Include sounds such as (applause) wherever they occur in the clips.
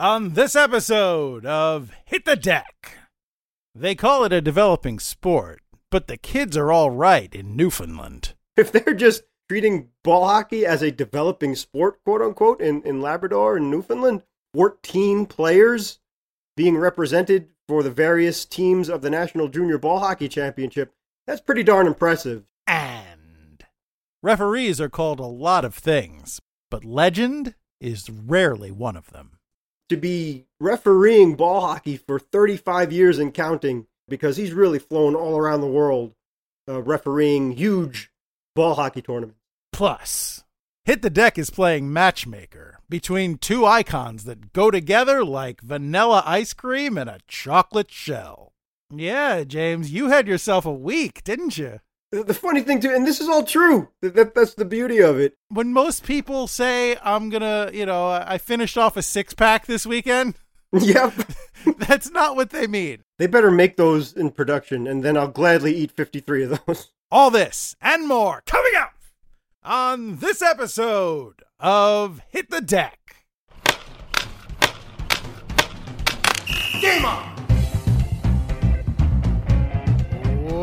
On this episode of Hit the Deck, they call it a developing sport, but the kids are all right in Newfoundland. If they're just treating ball hockey as a developing sport, quote unquote, in, in Labrador and Newfoundland, 14 players being represented for the various teams of the National Junior Ball Hockey Championship, that's pretty darn impressive. And referees are called a lot of things, but legend is rarely one of them. To be refereeing ball hockey for 35 years and counting, because he's really flown all around the world uh, refereeing huge ball hockey tournaments. Plus, Hit the Deck is playing matchmaker between two icons that go together like vanilla ice cream and a chocolate shell. Yeah, James, you had yourself a week, didn't you? The funny thing too, and this is all true. That, that, that's the beauty of it. When most people say, I'm gonna, you know, I finished off a six pack this weekend, (laughs) Yep. (laughs) that's not what they mean. they better make those in production, and then I'll gladly eat 53 of those. (laughs) All this and more coming up on this episode of Hit the Deck. Game on!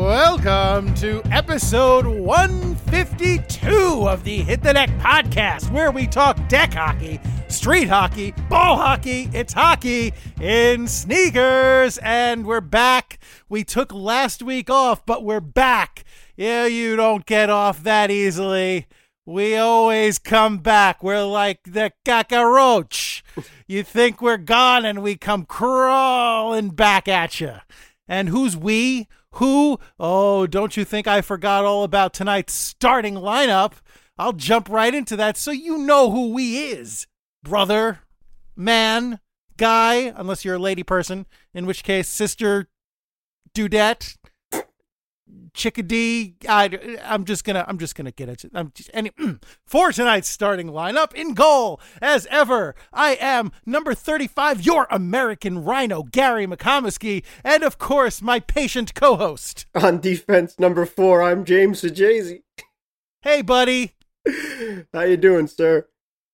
Welcome to episode 152 of the Hit the Deck podcast, where we talk deck hockey, street hockey, ball hockey. It's hockey in sneakers, and we're back. We took last week off, but we're back. Yeah, you don't get off that easily. We always come back. We're like the cockroach. (laughs) You think we're gone, and we come crawling back at you. And who's we? Who? Oh, don't you think I forgot all about tonight's starting lineup? I'll jump right into that so you know who we is. Brother, man, guy, unless you're a lady person, in which case sister, dudette, chickadee. I, I'm just gonna, I'm just gonna get it. I'm just, any (clears throat) for tonight's starting lineup in goal, as ever. I am number 35, your American Rhino, Gary McComiskey, and of course my patient co-host. (laughs) On defense, number four, I'm James Sajazi. Hey, buddy, (laughs) How you doing, sir?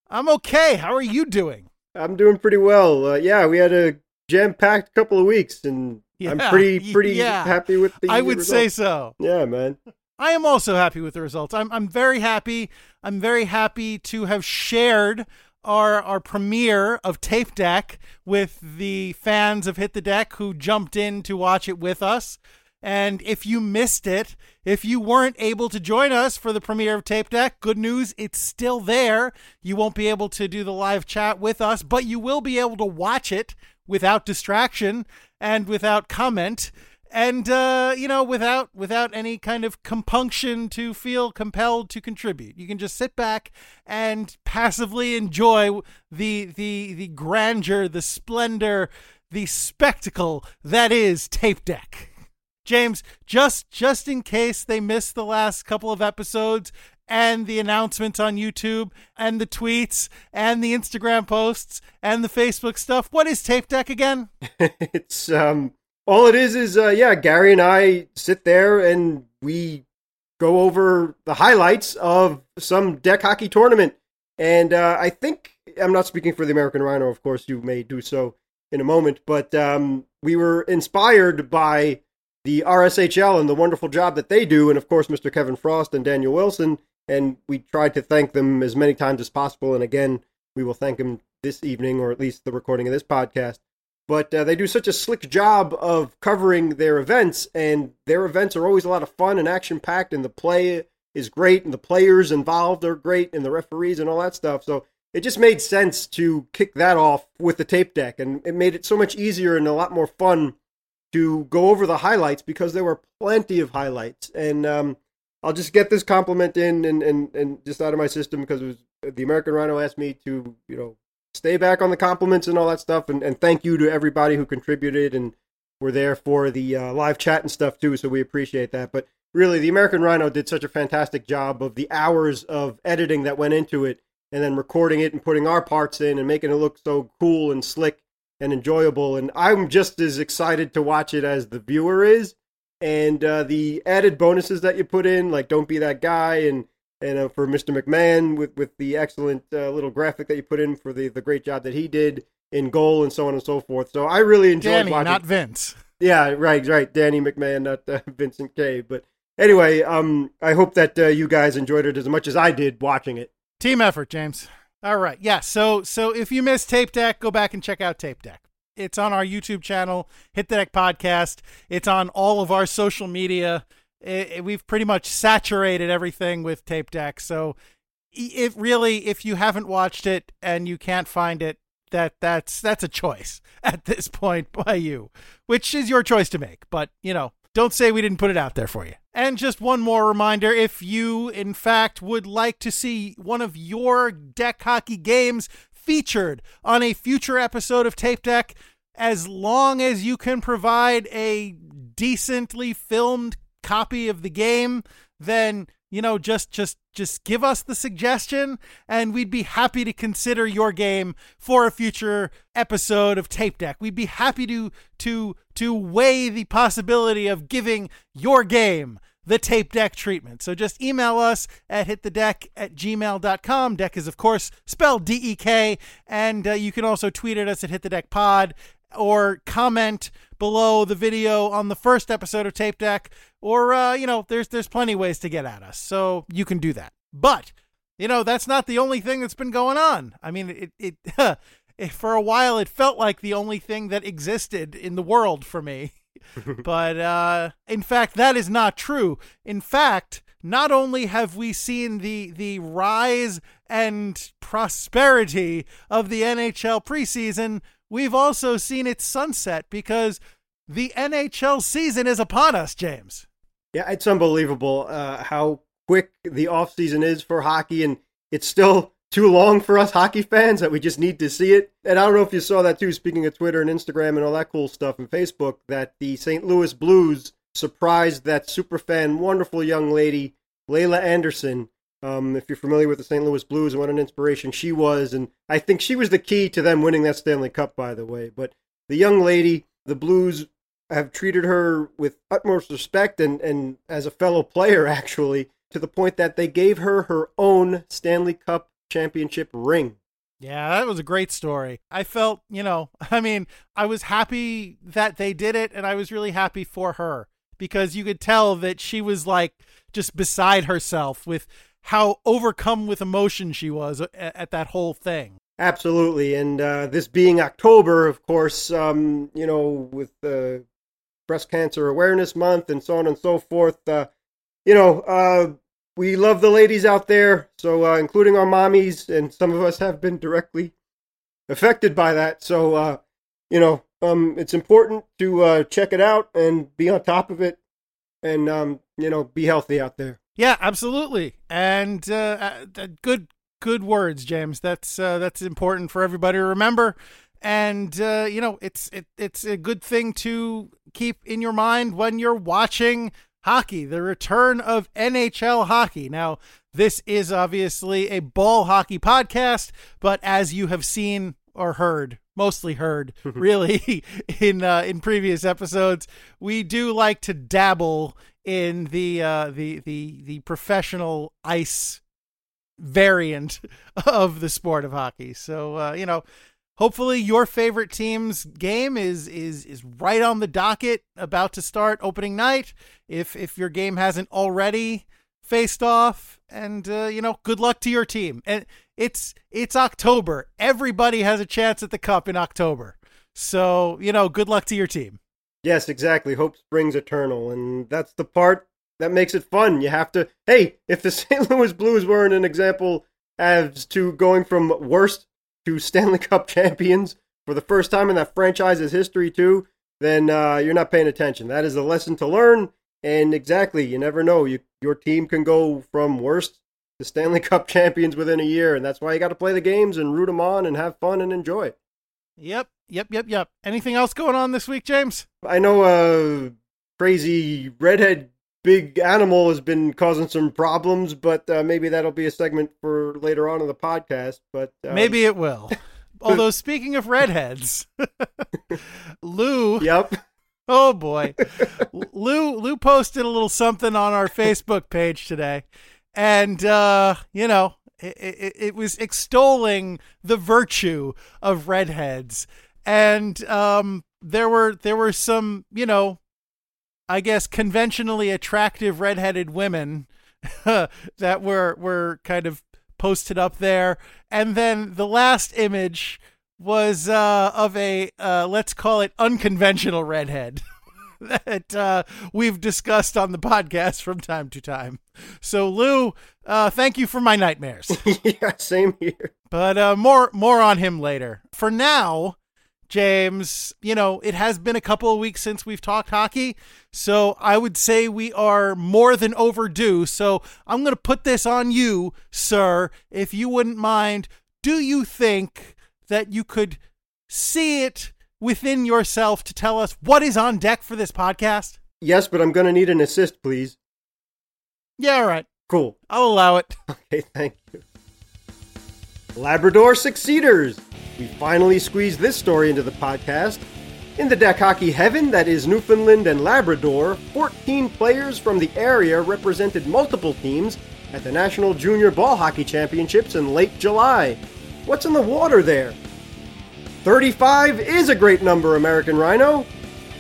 I'm okay. How are you doing? I'm doing pretty well. Uh, yeah, we had a jam-packed couple of weeks, and I'm pretty, pretty yeah. happy with the I would say so. Yeah, man. I am also happy with the results. I'm I'm very happy. I'm very happy to have shared our our premiere of Tape Deck with the fans of Hit the Deck who jumped in to watch it with us. And if you missed it, if you weren't able to join us for the premiere of Tape Deck, good news, it's still there. You won't be able to do the live chat with us, but you will be able to watch it without distraction and without comment and uh, you know without without any kind of compunction to feel compelled to contribute. You can just sit back and passively enjoy the the the grandeur the splendor the spectacle that is tape deck. James just just in case they missed the last couple of episodes and the announcements on YouTube and the tweets and the Instagram posts and the Facebook stuff. What is Tape Deck again? (laughs) it's um all it is is uh yeah gary and i sit there and we go over the highlights of some deck hockey tournament and uh i think i'm not speaking for the american rhino of course you may do so in a moment but um we were inspired by the rshl and the wonderful job that they do and of course mr kevin frost and daniel wilson and we tried to thank them as many times as possible. And again we will thank them this evening or at least the recording of this podcast. But uh, they do such a slick job of covering their events and their events are always a lot of fun and action packed and the play is great and the players involved are great and the referees and all that stuff. So it just made sense to kick that off with the tape deck and it made it so much easier and a lot more fun to go over the highlights because there were plenty of highlights. And um, i'll just get this compliment in and, and, and just out of my system because was the american rhino asked me to you know stay back on the compliments and all that stuff. And, and thank you to everybody who contributed and were there for the uh, live chat and stuff too. So we appreciate that. But really, the American Rhino did such a fantastic job of the hours of editing that went into it and then recording it and putting our parts in and making it look so cool and slick and enjoyable. And I'm just as excited to watch it as the viewer is. And uh, the added bonuses that you put in, like don't be that guy and and uh, for Mr. McMahon with with the excellent uh, little graphic that you put in for the the great job that he did in goal and so on and so forth. So I really enjoyed Danny, watching. not Vince. Yeah, right, right. Danny McMahon, not uh, (laughs) Vincent K. But anyway, um, I hope that uh, you guys enjoyed it as much as I did watching it. Team effort, James. All right. Yeah. So so if you missed Tape Deck, go back and check out Tape Deck. It's on our YouTube channel, Hit the Deck Podcast. It's on all of our social media. It, it, we've pretty much saturated everything with Tape Deck. So if really, if you haven't watched it and you can't find it, that that's that's a choice (laughs) at this point by you, which is your choice to make. But you know, don't say we didn't put it out there for you. And just one more reminder if you, in fact, would like to see one of your deck hockey games featured on a future episode of Tape Deck, as long as you can provide a decently filmed copy of the game, then you know just just just give us the suggestion and we'd be happy to consider your game for a future episode of tape deck. We'd be happy to to to weigh the possibility of giving your game the tape deck treatment. So just email us at hitthedeck at gmail.com. Deck is, of course, spelled D E K. And uh, you can also tweet at us at hitthedeckpod or comment below the video on the first episode of Tape Deck. Or, uh, you know, there's, there's plenty ways to get at us. So you can do that. But, you know, that's not the only thing that's been going on. I mean, it, it, (laughs) for a while, it felt like the only thing that existed in the world for me. (laughs) (laughs) but uh, in fact, that is not true. In fact, not only have we seen the the rise and prosperity of the NHL preseason, we've also seen its sunset because the NHL season is upon us, James. Yeah, it's unbelievable uh, how quick the off season is for hockey, and it's still too long for us hockey fans that we just need to see it. And I don't know if you saw that too, speaking of Twitter and Instagram and all that cool stuff and Facebook, that the St. Louis Blues surprised that super fan, wonderful young lady, Laila Anderson. Um, if you're familiar with the St. Louis Blues and what an inspiration she was, and I think she was the key to them winning that Stanley Cup, by the way. But the young lady, the Blues have treated her with utmost respect and, and as a fellow player, (laughs) actually, to the point that they gave her her own Stanley Cup championship ring. Yeah, that was a great story. I felt, you know, (laughs) I mean, I was happy that they did it and I was really happy for her because you could tell that she was like just beside herself with how overcome with emotion she was at, at that whole thing. Absolutely. And uh, this being October, of course, um, you know, with uh, Breast Cancer Awareness Month and so on and so forth, uh, you know, uh, we love the ladies out there, so uh, including our mommies, and some of us have been directly affected by that. So, uh, you know, um, it's important to uh, check it out and be on top of it, and um, you know, be healthy out there. Yeah, absolutely, and uh, uh, good, good words, James. That's uh, that's important for everybody to remember. And you know, it's it, it's a good thing to keep in your mind when you're watching hockey, the return of NHL hockey. Now, this is obviously a ball hockey podcast, but as you have seen or heard, mostly heard, (laughs) really, (laughs) in uh, in previous episodes, we do like to dabble in the uh, the the the professional ice variant (laughs) of the sport of hockey. So uh, you know, hopefully your favorite team's game is is is right on the docket about to start opening night. If if your game hasn't already faced off and uh, you know good luck to your team. And it's it's october. Everybody has a chance at the cup in october. So you know good luck to your team. Yes exactly. Hope springs eternal. And that's the part that makes it fun. You have to hey if the (laughs) st louis blues weren't an example as to going from worst to (laughs) Stanley Cup champions for the first time in that franchise's history, too, then uh, you're not paying attention. That is a lesson to learn. And exactly, you never know. You, your team can go from worst to Stanley (laughs) Cup champions within a year. And that's why you got to play the games and root them on and have fun and enjoy. Yep, yep, yep, yep. Anything else going on this week, James? I know a crazy redhead big animal has been causing some problems, but uh, maybe that'll be a segment for later on in the podcast. But um... maybe it will. (laughs) Although speaking of redheads, (laughs) Lou. Yep. Oh boy, Lou. Lou posted a little something on our Facebook page today, and uh, you know, it, it, it, was extolling the virtue of redheads, and um, there were there were some, you know, I guess conventionally attractive redheaded women (laughs) that were were kind of posted up there, and then the last image was uh, of a uh, let's call it unconventional redhead. (laughs) that uh, we've discussed on the podcast from time to time. So, Lou, uh, thank you for my nightmares. (laughs) yeah, same here. But uh, more more on him later. For now, James, you know, it has been a couple of weeks since we've talked hockey, so I would say we are more than overdue. So I'm going to put this on you, sir, if you wouldn't mind. Do you think that you could see it within yourself to tell us what is on deck for this podcast? Yes, but I'm going to need an assist, please. Yeah, all right. Cool. I'll allow it. (laughs) Okay, thank you. Labrador Succeeders. We finally squeezed this story into the podcast. In the deck hockey heaven that is Newfoundland and Labrador, 14 players from the area represented multiple teams at the National Junior Ball Hockey Championships in late July. What's in the water there? 35 is a great number, American Rhino.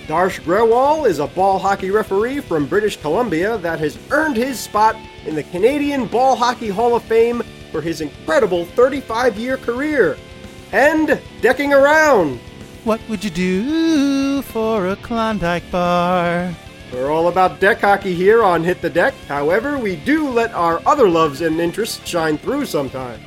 Darsh Grewal is a ball hockey referee from British Columbia that has earned his spot in the Canadian Ball Hockey Hall of Fame for his incredible 35 year career. And decking around. What would you do for a Klondike bar? We're all about deck hockey here on Hit the Deck. However, we do let our other loves and interests shine through sometimes.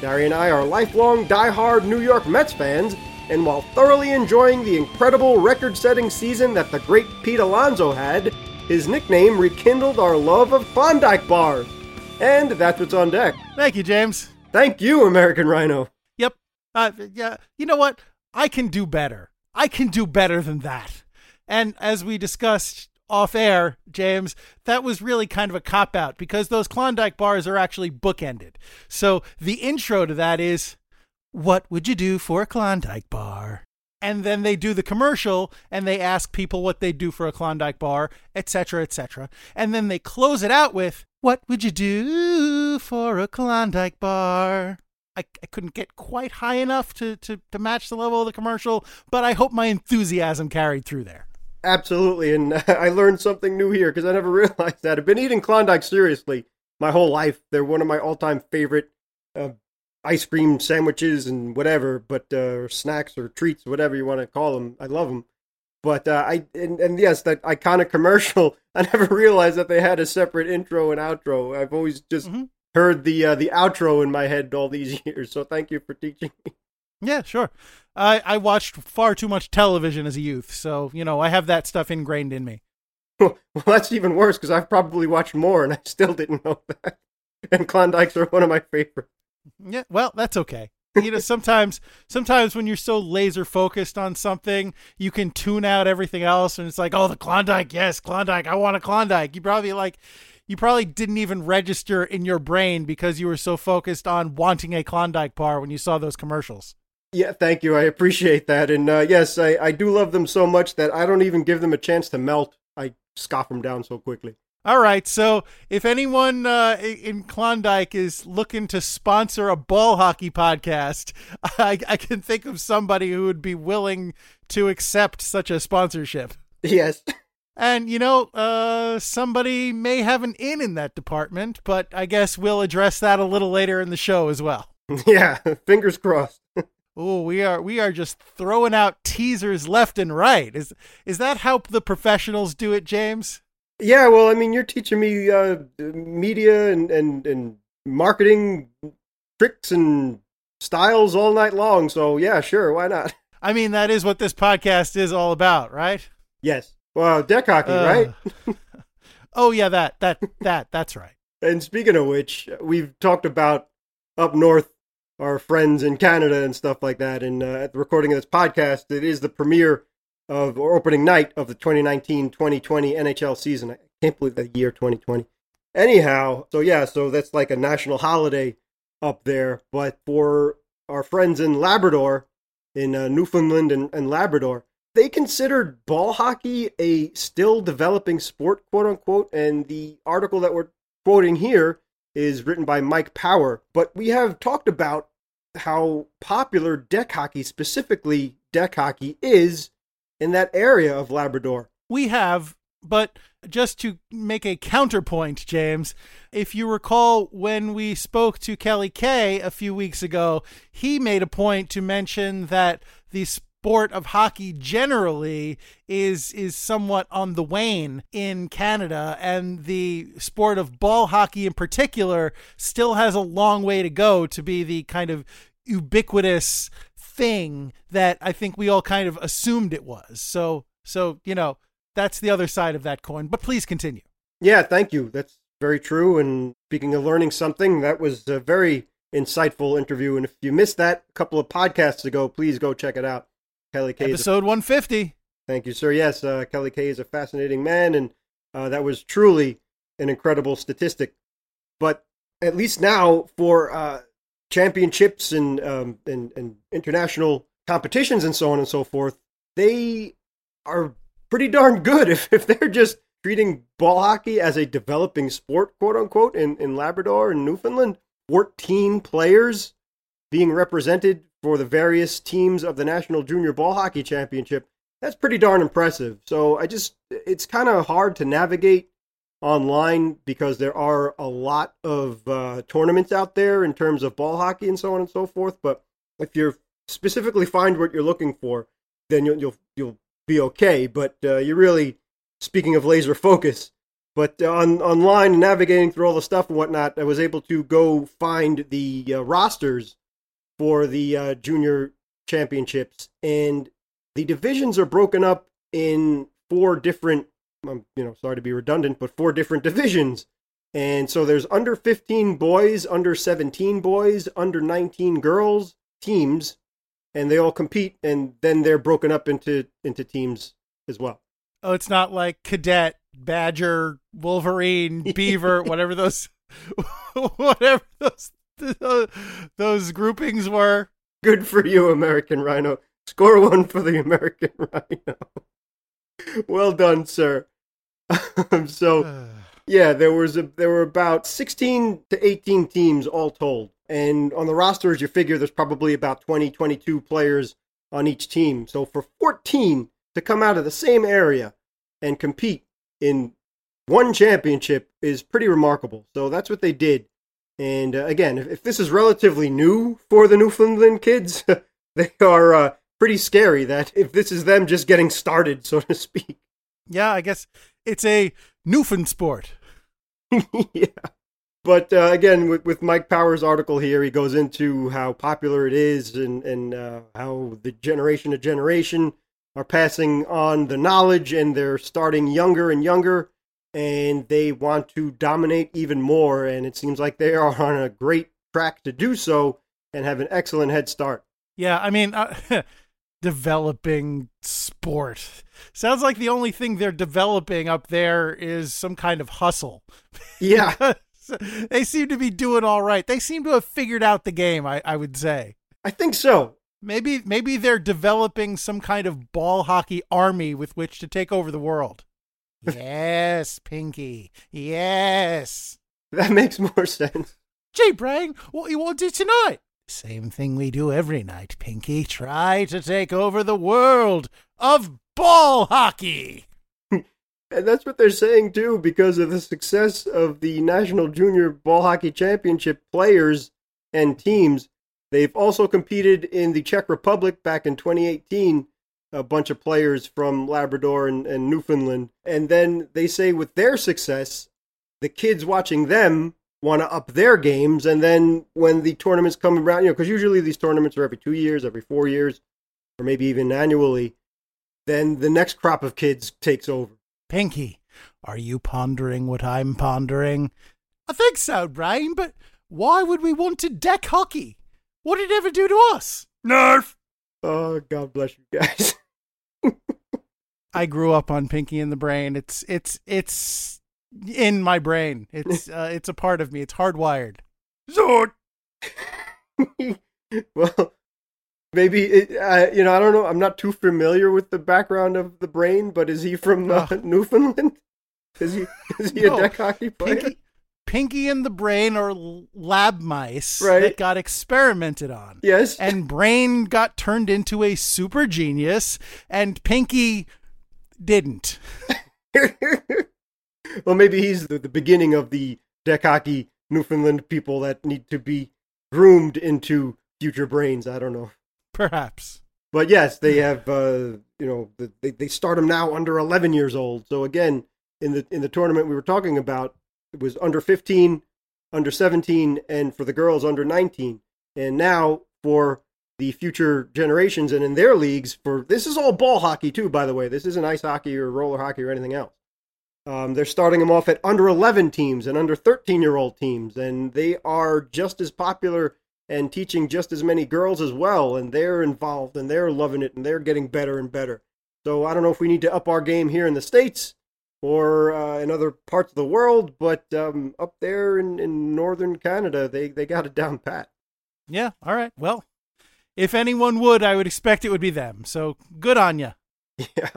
Gary and I are lifelong die-hard New York Mets fans, and while thoroughly enjoying the incredible record setting season that the great Pete Alonso had, his nickname rekindled our love of Klondike bars. And that's what's on deck. Thank you, James. Thank you, American Rhino. Yep. Uh, yeah. You know what? I can do better. I can do better than that. And as we discussed off air, James, that was really kind of a cop out because those Klondike bars are actually bookended. So the intro to that is, What would you do for a Klondike bar? And then they do the commercial and they ask people what they do for a Klondike bar, etc., etc. And then they close it out with, What would you do for a Klondike bar? I, I couldn't get quite high enough to, to, to match the level of the commercial, but I hope my enthusiasm carried through there. Absolutely, and (laughs) I learned something new here because I never (laughs) realized that. I've been eating Klondike seriously my whole life. They're one of my all-time favorite uh, ice cream sandwiches and whatever, but uh, snacks or treats, whatever you want to call them. I love them. But uh, I and, and, yes, that iconic commercial. (laughs) I never realized that they had a separate intro and outro. I've always just mm-hmm. heard the uh, the outro in my head all these (laughs) years. So thank you for teaching me. Yeah, sure. I I watched far too much television as a youth, so you know I have that stuff ingrained in me. (laughs) Well, that's even worse because I've probably watched more and I still didn't know that. And Klondikes are one of my favorites. Yeah, well, that's okay. You know, sometimes sometimes when you're so laser focused on something, you can tune out everything else, and it's like, oh, the Klondike, yes, Klondike, I want a Klondike. You probably like you probably didn't even register in your brain because you were so focused on wanting a Klondike bar when you saw those commercials. Yeah, thank you. I appreciate that. And uh, yes, I, I do love them so much that I don't even give them a chance to melt. I scoff them down so quickly. All right. So if anyone uh, in Klondike is looking to sponsor a ball hockey podcast, (laughs) I, I can think of somebody who would be willing to accept such a sponsorship. Yes. And you know, uh, somebody may have an in in that department, but I guess we'll address that a little later in the show as well. (laughs) Yeah, fingers crossed. (laughs) Oh, we are we are just throwing out teasers left and right. Is is that how the professionals do it, James? Yeah, well, I mean, you're teaching me uh, media and, and and marketing tricks and styles all night long. So yeah, sure, why not? (laughs) I mean, that is what this podcast is all about, right? Yes. Well, deck hockey, uh, right? (laughs) oh yeah, that that that that's right. And speaking of which, we've talked about up north our friends in Canada and stuff like that. And uh, at the recording of this podcast, it is the premiere of or opening night of the 2019-2020 NHL season. I can't believe the year 2020. Anyhow, so yeah, so that's like a national holiday up there. But for our friends in Labrador, in uh, Newfoundland and, and Labrador, they considered ball hockey a still developing sport, quote unquote. And the article that we're quoting here is written by Mike Power. But we have talked about how popular deck hockey, specifically deck hockey, is in that area of Labrador. We have, but just to make a counterpoint, James, if you recall when we spoke to Kelly Kay a few weeks ago, he made a point to mention that the sport of hockey generally is is somewhat on the wane in Canada and the sport of ball hockey in particular still has a long way to go to be the kind of ubiquitous thing that I think we all kind of assumed it was. So so, you know, that's the other side of that coin. But please continue. Yeah, thank you. That's very true. And speaking of learning something, that was a very insightful interview. And if you missed that a couple of podcasts ago, please go check it out. Kelly K. Episode a, 150. Thank you, sir. Yes, uh, Kelly K is a fascinating man, and uh, that was truly an incredible statistic. But at least now, for uh, championships and, um, and and international competitions and so on and so forth, they are pretty darn good (laughs) if, if they're just treating ball hockey as a developing sport, quote unquote, in, in Labrador and Newfoundland. 14 players being represented for the various teams of the National Junior Ball Hockey Championship. That's pretty darn impressive. So I just, it's kind of hard to navigate online because there are a lot of uh, tournaments out there in terms of ball hockey and so on and so forth. But if you specifically find what you're looking for, then you'll you'll, you'll be okay. But uh, you really, speaking of laser focus, but on online navigating through all the stuff and whatnot, I was able to go find the uh, rosters for the uh, junior championships, and the divisions are broken up in four different. I'm you know sorry to be redundant, but four different (laughs) divisions. And so there's under 15 boys, under 17 boys, under 19 girls teams, and they all compete, and then they're broken up into into teams as well. Oh, it's not like cadet, badger, wolverine, (laughs) beaver, whatever those, (laughs) whatever those those groupings were. Good for you, American Rhino. Score one for the American Rhino. well done, sir. (laughs) so, yeah, there was a, there were about 16 to 18 teams all told. And on the rosters, you figure there's probably about 20, 22 players on each team. So for 14 to come out of the same area and compete in one championship is pretty remarkable. So that's what they did. And uh, again, if, if, this is relatively new for the Newfoundland kids, (laughs) they are uh, pretty scary that if this is them just getting started, so to speak. Yeah, I guess it's a Newfound sport. (laughs) yeah. But uh, again, with, with Mike Power's article here, he goes into how popular it is and, and uh, how the generation to generation are passing on the knowledge and they're starting younger and younger and they want to dominate even more. And it seems like they are on a great track to do so and have an excellent head start. Yeah, I mean, uh, (laughs) developing sport. Sounds like the only thing they're developing up there is some kind of hustle. Yeah. (laughs) they seem to be doing all right. They seem to have figured out the game, I, I would say. I think so. Maybe maybe they're developing some kind of ball hockey army with which to take over the world. (laughs) yes, Pinky. Yes. That makes more (laughs) sense. Gee, Brain, what you want to do tonight? Same thing we do every night, Pinky. Try to take over the world of ball hockey. (laughs) And that's what they're saying too, because of the success of the National Junior Ball Hockey Championship players and teams. They've also competed in the Czech Republic back in 2018, a bunch of players from Labrador and, and Newfoundland. And then they say with their success, the kids watching them want to up their games. And then when the tournaments come around, you know, because usually these tournaments are every two years, every four years, or maybe even annually, then the next crop of kids takes over. Pinky, are you pondering what I'm pondering? I think so, Brain, but why would we want to deck hockey? What did it ever do to us? Narf! Oh, God bless you guys. (laughs) I grew up on Pinky and the Brain. It's it's it's in my brain. It's (laughs) uh, it's a part of me. It's hardwired. Zort. (laughs) well, maybe it, uh, you know I don't know. I'm not too familiar with the background of the brain, but is he from uh, Newfoundland? (laughs) Is he is he no. a deck hockey player? Pinky, Pinky and the Brain are lab mice Right. that got experimented on. Yes. And Brain got turned into a super genius, and Pinky didn't. Well, maybe he's the, the beginning of the deck hockey Newfoundland people that need to be groomed into future brains. I don't know. Perhaps. But yes, they have. Uh, you know, the- they they start them now under 11 years old. So again, in the in the tournament we were talking about, it was under 15, under 17, and for the girls under 19. And now for the future generations and in their leagues, for this is all ball hockey too. By the way, this isn't ice hockey or roller hockey or anything else. Um, they're starting them off at under 11 teams and under 13 year old teams, and they are just as popular and teaching just as many girls as well. And they're involved and they're loving it and they're getting better and better. So I don't know if we need to up our game here in the States or uh, in other parts of the world, but um, up there in, in northern Canada, they, they got it down pat. Yeah. All right. Well, if anyone would, I would expect it would be them. So good on you. (laughs) Yeah.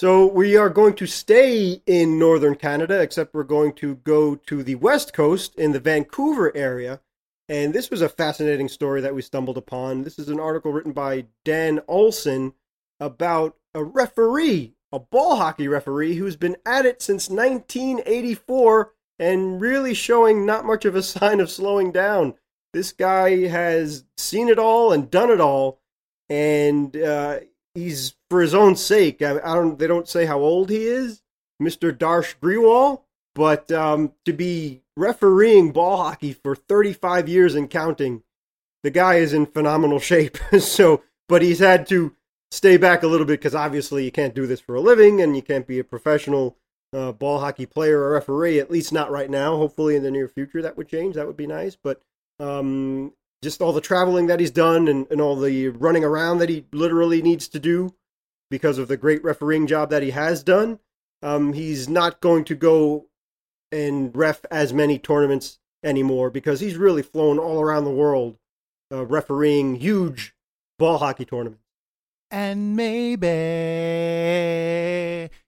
So we are going to stay in northern Canada, except we're going to go to the west coast in the Vancouver area. And this was a fascinating story that we stumbled upon. This is an article written by Dan Olson about a referee, a ball hockey referee who's been at it since 1984 and really showing not much of a (laughs) sign of slowing down. This guy has seen it all and done it all, and uh, he's for his own sake. I, I don't. They don't say how old he is, Mister Darsh Grewal, but um, to be refereeing ball hockey for 35 years and counting, the guy is in phenomenal shape. (laughs) so, but he's had to stay back a little bit because obviously you can't do this for a living, and you can't be a professional uh, ball hockey player or referee. At least not right now. Hopefully, in the near future, that would change. That would be nice, but. Um, just all the traveling that he's done and, and all the running around that he literally needs to do because of the great refereeing job that he has done. Um, he's not going to go and ref as many tournaments anymore because he's really flown all around the world uh, refereeing huge ball hockey tournaments. And maybe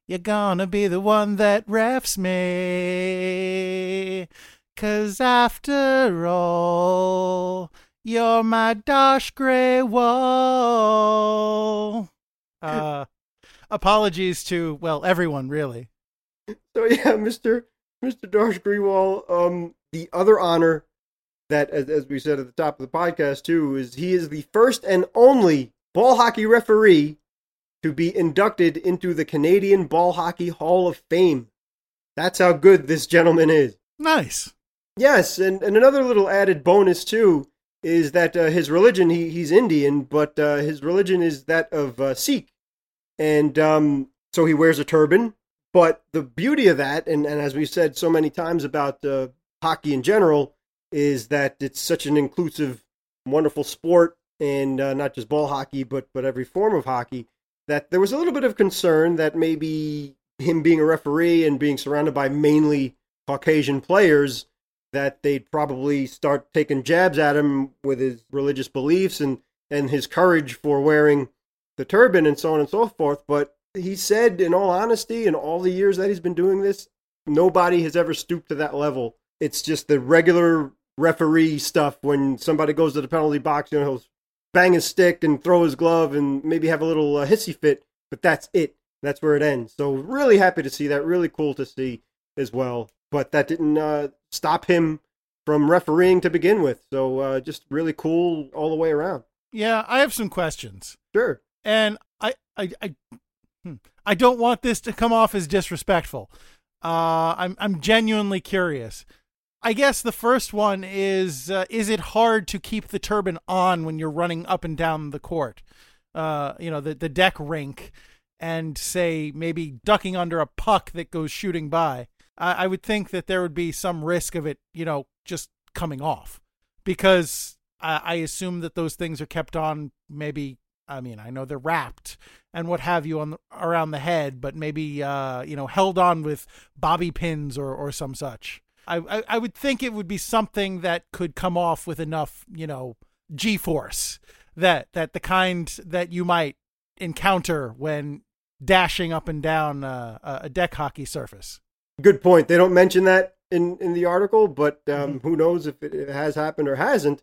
you're gonna be the one that refs me. Cause after all, you're my Dosh Grey Wall. Uh, apologies to, well, everyone, really. So yeah, (laughs) Mister Mister Darsh Greenwall. Um, the other honor that, as, as we said at the top of the podcast too, is he is the first and only ball hockey referee to be inducted into the Canadian Ball Hockey Hall of Fame. That's how good this gentleman is. Nice. Yes, and, and another little added bonus too is that uh, his religion he, he's Indian, but uh, his religion is that of uh, Sikh, and um, so he wears a turban. But the beauty of that, and, and as we've said so many times about uh, hockey in general, is that it's such an inclusive, wonderful sport, and uh, not just ball hockey, but but every form of hockey. That there was a little bit of concern that maybe him being a referee and being surrounded by mainly Caucasian players that they'd probably start taking jabs at him with his religious beliefs and, and his courage for wearing the turban and so on and so forth. But he said, in all honesty, in all the years that he's been doing this, nobody has ever stooped to that level. It's just the regular referee stuff when somebody goes to the penalty box, you know, he'll bang his stick and throw his glove and maybe have a little uh, hissy fit, but that's it. That's where it ends. So really happy to see that. Really cool to see as well. But that didn't uh, stop him from refereeing to begin with. So uh, just really cool all the way around. Yeah, I have some questions. Sure. And I I I, hmm, I don't want this to come off as disrespectful. Uh, I'm I'm genuinely curious. I guess the first one is: uh, Is it hard to keep the turban on when you're running up and down the court? Uh, you know, the the deck rink, and say maybe ducking under a puck that goes shooting by. I, I would think that there would be some risk of it, you know, just coming off, because I, I assume that those things are kept on maybe I mean, I know they're wrapped and what have you on the, around the head, but maybe uh, you know held on with bobby pins or or some such. I, I I would think it would be something that could come off with enough you know g force that that the kind that you might encounter when dashing up and down uh, a deck hockey surface. Good point. They don't mention that in in the article, but um, who knows if it has happened or hasn't.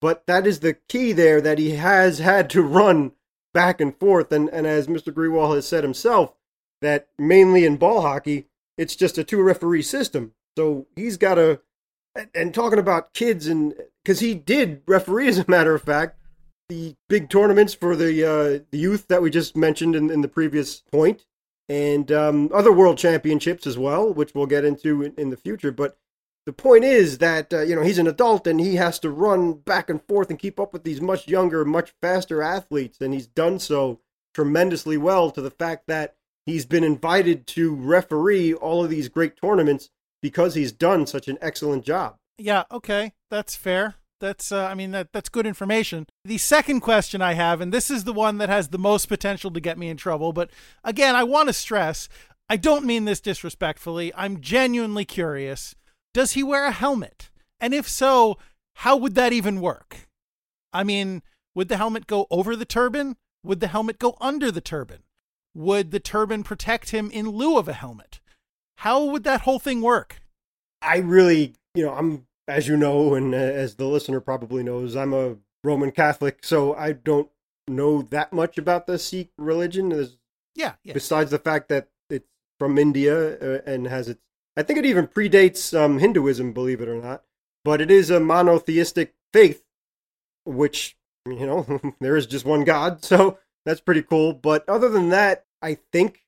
But that is the key there that he has had to run back and forth, and and as Mr. Grewal has said himself, that mainly in ball hockey, it's just a two referee system. So he's got to, and talking about kids, and because he did referee, as a matter of fact, the big tournaments for the uh, the youth that we just mentioned in, in the previous point, and um, other world championships as well, which we'll get into in, in the future. But the point is that uh, you know he's an adult and he has to run back and forth and keep up with these much younger, much faster athletes, and he's done so tremendously well. To the fact that he's been invited to referee all of these great tournaments because he's done such an excellent job. Yeah, okay, that's fair. That's uh, I mean that that's good information. The second question I have and this is the one that has the most potential to get me in trouble, but again, I want to stress I don't mean this disrespectfully. I'm genuinely curious. Does he wear a helmet? And if so, how would that even work? I mean, would the helmet go over the turban? Would the helmet go under the turban? Would the turban protect him in lieu of a helmet? How would that whole thing work? I really, you know, I'm, as you know, and as the listener probably knows, I'm a Roman Catholic, so I don't know that much about the Sikh religion. There's, yeah, yeah. Besides the fact that it's from India uh, and has its, I think it even predates um, Hinduism, believe it or not. But it is a monotheistic faith, which you know (laughs) there is just one God, (laughs) so that's pretty cool. But other than that, I think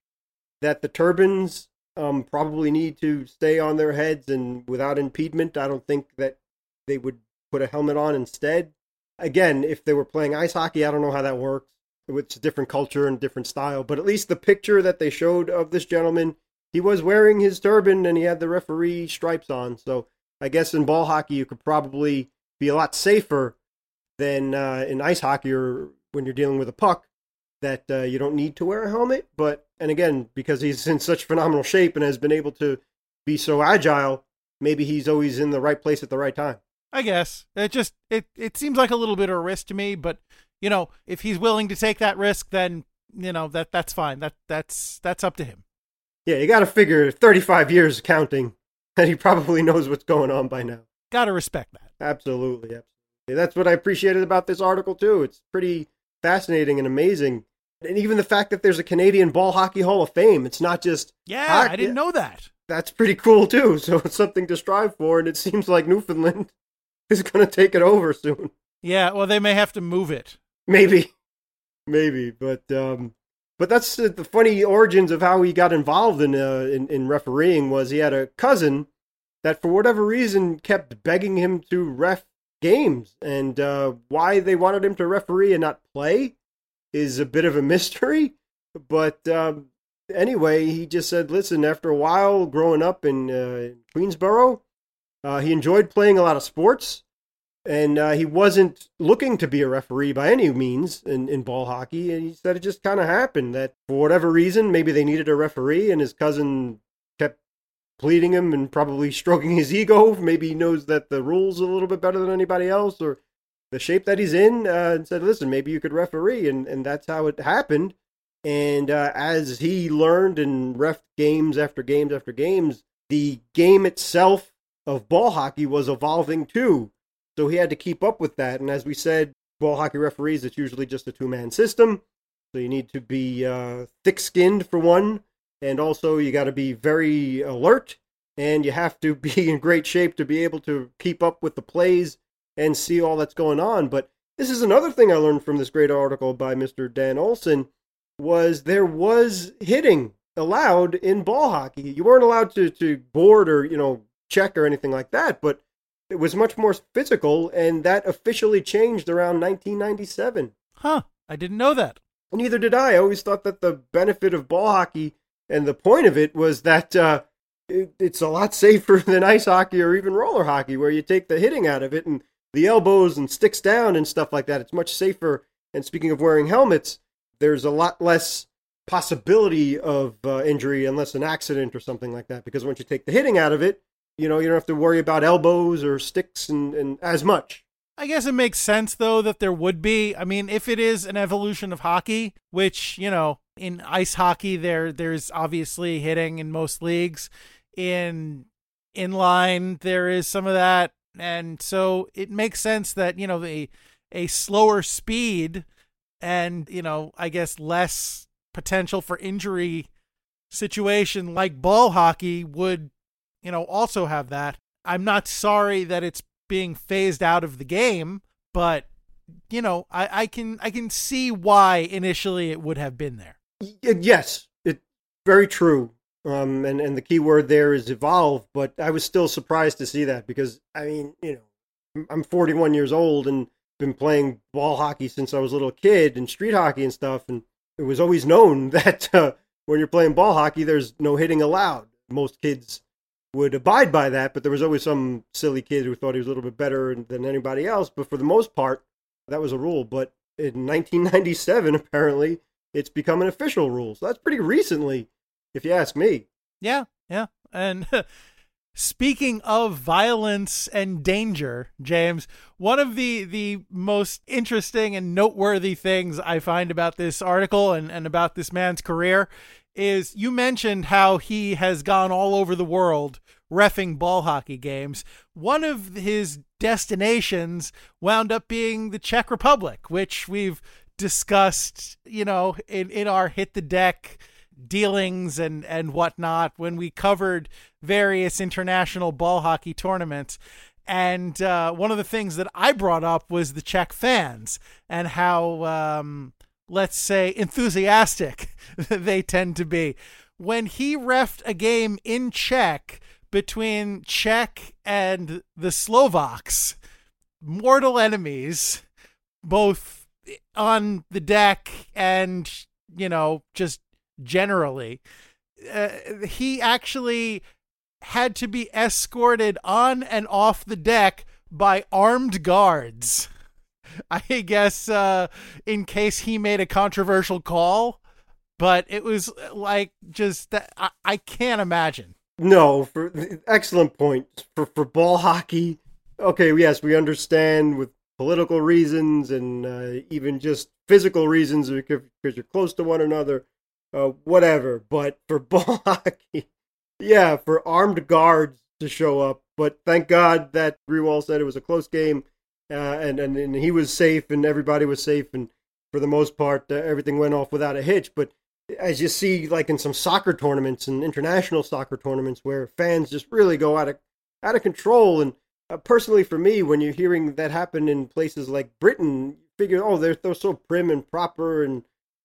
that the turbans um, probably need to stay on their heads and without impediment. I don't think that they would put a helmet on instead. Again, if they were playing ice hockey, I don't know how that works. It's a different culture and different style, but at least the picture that they showed of this gentleman, he was wearing his turban and he had the referee stripes on. So I guess in ball hockey, you could probably be a lot safer than uh, in ice hockey or when you're dealing with a puck that uh, you don't need to wear a helmet. But and again, because he's (laughs) in such phenomenal shape and has been able to be so agile, maybe he's always in the right place at the right time. I guess it just it it seems like a little bit of a risk to me, but you know, if he's willing to take that risk, then you know that that's fine. That that's that's up to him. Yeah, you got to figure 35 years counting (laughs) that he probably knows what's going on by now. Got to respect that. Absolutely, absolutely. That's what I appreciated about this article too. It's pretty fascinating and amazing and even the fact that there's a Canadian Ball Hockey Hall of Fame. It's not just yeah, hockey. I didn't know that. That's pretty cool too. (laughs) So it's something to strive for, and it seems like Newfoundland (laughs) is going to take it over soon. Yeah, well, they may have to move it. Maybe, maybe, but um, but that's uh, the funny origins of how he got involved in, uh, in in refereeing. Was he had a cousin that for whatever reason kept begging him to ref games, and uh, why they wanted him to referee and not play is a bit of a (laughs) mystery. But um, anyway, he just said, listen, after a while growing up in uh, Queensboro, uh, he enjoyed playing a lot of sports. And uh, he wasn't looking to be a referee by any means in, in ball hockey. And he said it just kind of happened that for whatever reason, maybe they needed a referee, and his cousin kept pleading him and probably (laughs) stroking his ego. Maybe he knows that the rules a little bit better than anybody else, or the shape that he's in uh, and said, listen, maybe you could referee. And, and that's how it happened. And uh, as he learned and ref games after games after games, the game itself of ball hockey was evolving too. So he had to keep up with that. And as we said, ball hockey referees, it's usually just a two man system. So you need to be uh, thick skinned for one. And also, you got to be very alert and you have to (laughs) be in great shape to be able to keep up with the plays and see all that's going on. But this is another thing I learned from this great article by Mr. Dan Olson was there was hitting allowed in ball hockey. You weren't allowed to, to board or, you know, check or anything like that, but it was much more physical and that officially changed around 1997. Huh. I didn't know that. Neither did I. I always thought that the benefit of ball hockey and the point of it was that uh, it, it's a lot safer (laughs) than ice hockey or even roller hockey, where you take the hitting out of it and the elbows and sticks down and stuff like that. It's much safer. And speaking of wearing helmets, there's a lot less possibility of uh, injury unless an accident or something like that. Because once you take the hitting out of it, you know, you don't have to worry about elbows or sticks and, and as much. I guess it makes sense though that there would be. I mean, if it is an evolution of hockey, which, you know, in ice hockey there there's obviously hitting in most leagues. In in line there is some of that and so it makes sense that you know the a slower speed and you know i guess less potential for injury situation like ball hockey would you know also have that i'm not sorry that it's being phased out of the game but you know i, I can i can see why initially it would have been there yes it very true um, and and the key word there is evolve. But I was still surprised to see that because I mean, you know, I'm 41 years old and been playing ball hockey since I was a little kid and street hockey and stuff, and it was always known (laughs) that uh, when you're playing ball hockey, there's no hitting allowed. Most kids would abide by that, but there was always some silly kid who thought he was a little bit better than anybody else. But for the most part, that was a rule. But in 1997, (laughs) apparently, it's become an official rule. So that's pretty recently if you ask me. Yeah, yeah. And (laughs) speaking of violence and danger, James, one of the the most interesting and noteworthy things I find about this article and, and about this man's career is you mentioned how he has gone all over the world refing ball hockey games. One of his destinations wound up being the Czech Republic, which we've discussed, you know, in, in our hit the deck dealings and and whatnot when we covered various international ball hockey tournaments. And uh, one of the things that I brought up was the Czech fans and how, um, let's say, enthusiastic (laughs) they tend to be. When he refed a game in Czech between Czech and the Slovaks, mortal enemies, both on the deck and, you know, just generally. Uh, he actually had to be escorted on and off the deck by armed guards. (laughs) I guess uh, in case he made a controversial call, but it was like just that I, I can't imagine. No, for excellent point for for ball hockey. Okay, yes, we understand with political reasons and uh, even just physical reasons because you're close to one another uh, whatever. But for (laughs) ball hockey, yeah, for armed guards to show up. But thank God that Grewal said it was a close game, uh, and, and and he was safe, and everybody was safe, and for the most part, uh, everything went off without a hitch. But as you see, like in some soccer tournaments and international soccer tournaments, where fans just really go out of out of control, and uh, personally for me, when you're hearing that happen in places like Britain, you figure, oh, they're they're so prim and proper and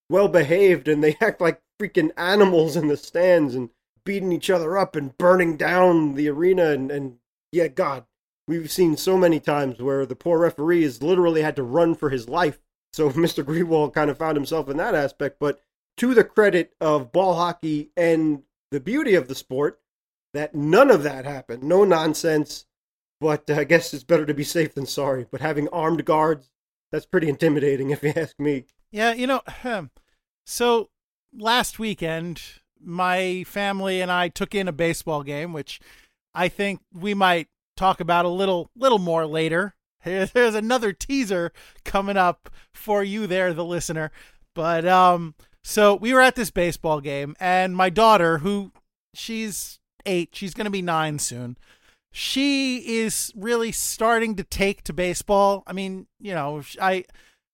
well behaved and they (laughs) act like freaking animals in the stands and beating each other up and burning down the arena and, and yeah god we've seen so many times where the poor referee has literally had to run for his life. So (laughs) mr Grewal kind of found himself in that aspect. But to the credit of ball hockey and the beauty of the sport that none of that happened. No nonsense. But uh, i guess it's better to be safe than sorry. But having armed guards that's pretty intimidating (laughs) if you ask me. Yeah, you know, so last weekend, my family and I took in a baseball game, which I think we might talk about a little little more later. (laughs) There's another teaser coming up for you there, the listener. But um, so we were at this baseball game, and my daughter, who she's eight, she's going to be nine soon. She is really starting to take to baseball. I mean, you know, I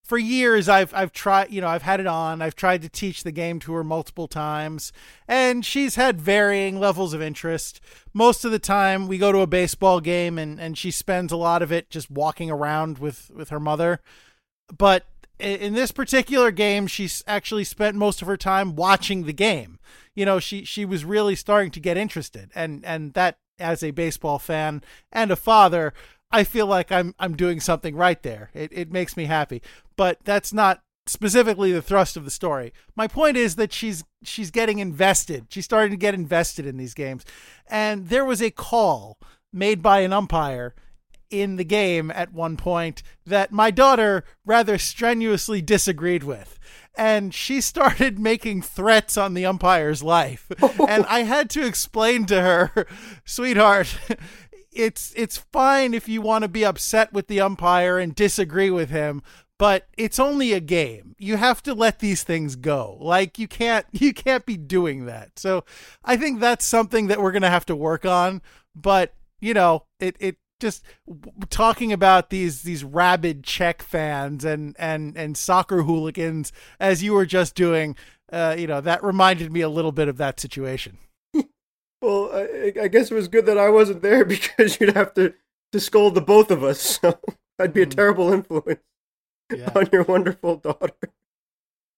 for years I've I've tried you know I've had it on. I've tried to teach the game to her multiple times and she's had varying levels of interest. Most of the time we go to a baseball game and and she spends a lot of it just walking around with with her mother. But in this particular game she's actually spent most of her time watching the game. You know she she was really starting to get interested and and that as a baseball fan and a father I feel like I'm I'm doing something right there. It it makes me happy. But that's not specifically the thrust of the story. My point is that she's she's getting invested. She's starting to get invested in these games. And there was a call made by an umpire in the game at one point that my daughter rather strenuously disagreed with. And she started (laughs) making threats on the umpire's life. (laughs) and I had to explain to her, sweetheart, it's it's fine if you want to be upset with the umpire and disagree with him, but it's only a game. You have to let these things go. Like you can't (laughs) you can't be doing that. So I think that's something that we're going to have to work on, but you know, it it just talking about these these rabid Czech fans and and and soccer hooligans as you were just doing. Uh, you know, that reminded me a little bit of that situation. Well, I, I, guess it was good that I wasn't there (laughs) because you'd have to to scold the both of us. So (laughs) I'd be a mm. terrible influence yeah. on your wonderful daughter.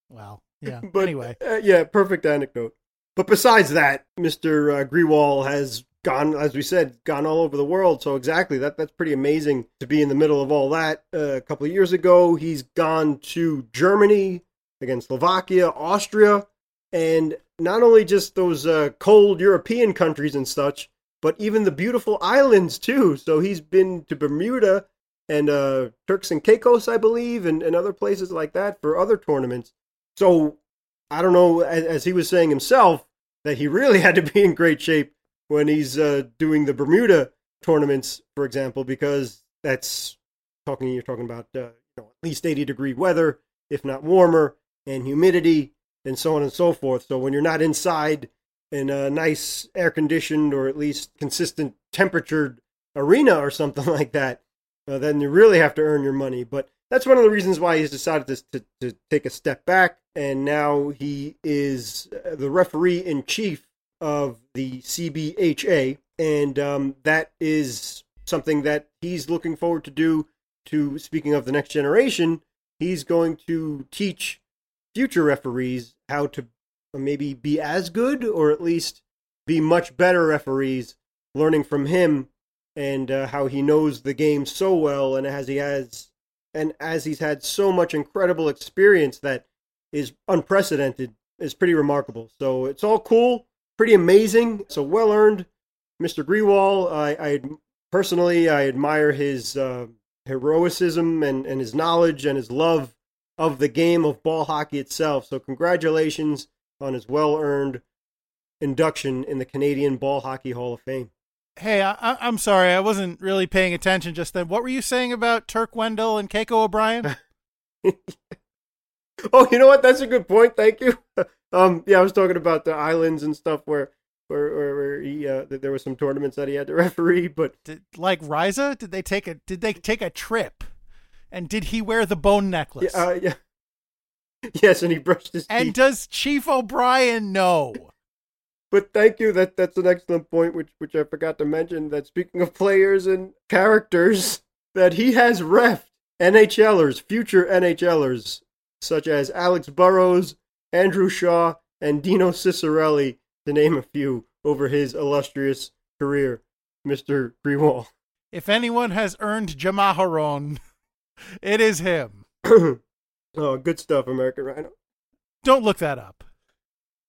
Well, yeah. (laughs) but anyway, uh, yeah, perfect anecdote. But besides that, Mister uh, Grewal has gone, as we said, gone all over the world. So exactly that that's pretty amazing to be in the middle of all that. Uh, a couple of years ago, he's gone to Germany against Slovakia, Austria, and not only just those uh, cold European countries and such, but even the beautiful islands too. So he's been to Bermuda and uh, Turks and Caicos, I believe, and, and other places like that for other tournaments. So I don't know, as, as he was saying himself, that he really (laughs) had to be in great shape when he's uh, doing the Bermuda tournaments, for example, because that's talking you're talking about uh, you know, at least 80 degree weather, if not warmer, and humidity, and so on and so forth. So when you're not inside in a nice air conditioned or at least consistent temperatured arena or something (laughs) like that, uh, then you really have to earn your money. But that's one of the reasons why he's decided to, to, to take a step back, and now he is uh, the referee in chief of the CBHA, and um, that is something that he's looking forward to do. To speaking of the next generation, he's going to teach future referees how to maybe be as good or at least be much better referees, learning from him and uh, how he knows the game so well, and as he has, and as he's had so much incredible experience that is unprecedented, is pretty remarkable. So it's all cool pretty amazing. So well earned, Mr. Grewal. I, I personally I admire his uh, and, and his knowledge and his love of the game of ball hockey itself. So congratulations on his well earned induction in the Canadian Ball Hockey Hall of Fame. Hey, I, am sorry, I wasn't really paying attention just then. What were you saying about Turk Wendell and Keiko O'Brien? (laughs) oh, you know what? That's a good point. Thank you. (laughs) Um, yeah, I was talking about the islands and stuff where where where, where he uh, there were some tournaments that he had to (laughs) referee, but did, like Risa, did they take a did they take a trip? And did he wear the bone necklace? Yeah, uh, yeah. (laughs) Yes, and he brushed his And does Chief O'Brien know? But thank you. That that's an excellent point, which which I forgot to mention. That speaking of players and characters, (laughs) that he has ref NHLers, future NHLers, such as Alex Burrows, Andrew Shaw, and Dino Ciccarelli, to name a few, over his illustrious career, Mr. Grewal. If anyone has earned Jamaharon, (laughs) it is him. (clears throat) oh, good stuff, American Rhino. Don't look that up.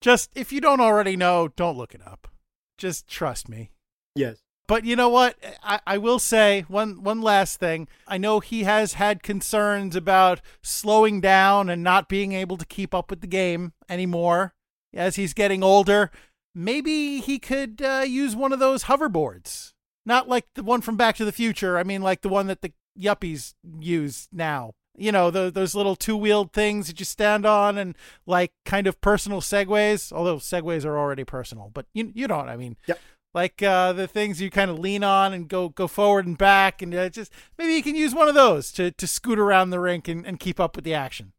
Just, if you don't already know, don't look it up. Just trust me. Yes. But you know what? I, I will say one one last thing. I know he has had concerns about slowing down and not being able to keep up with the game anymore as he's getting older. Maybe he could uh, use one of those hoverboards. Not like the one from Back to the Future. I mean, like the one that the yuppies use now. You know, the, those little two wheeled things that you stand on and like kind of personal segways. Although segways are already personal, but you, you know what I mean. Yep like uh, the things you kind of lean on and go go forward and back, and uh, just maybe you can use one of those to to scoot around the rink and, and keep up with the action.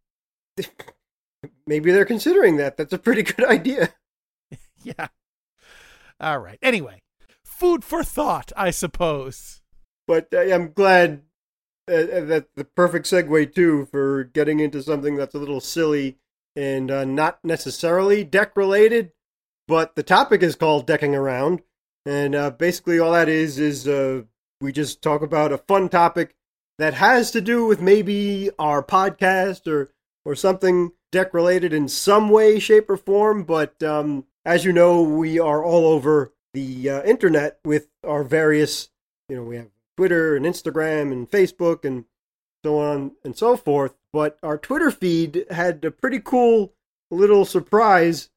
(laughs) maybe they're considering that. That's a pretty good idea. (laughs) yeah. All right. Anyway, food for thought, I suppose. But uh, I'm glad uh, uh, that the perfect segue too for getting into something that's a little silly and uh, not necessarily deck related, but the topic is called decking around. And uh, basically, all that is is uh, we just talk about a fun topic that has to do with maybe our podcast or or something deck related in some way, shape, or form. But um, as you know, we are all over the uh, internet with our various, you know, we have Twitter and Instagram and Facebook and so on and so forth. But our Twitter feed had a pretty cool little surprise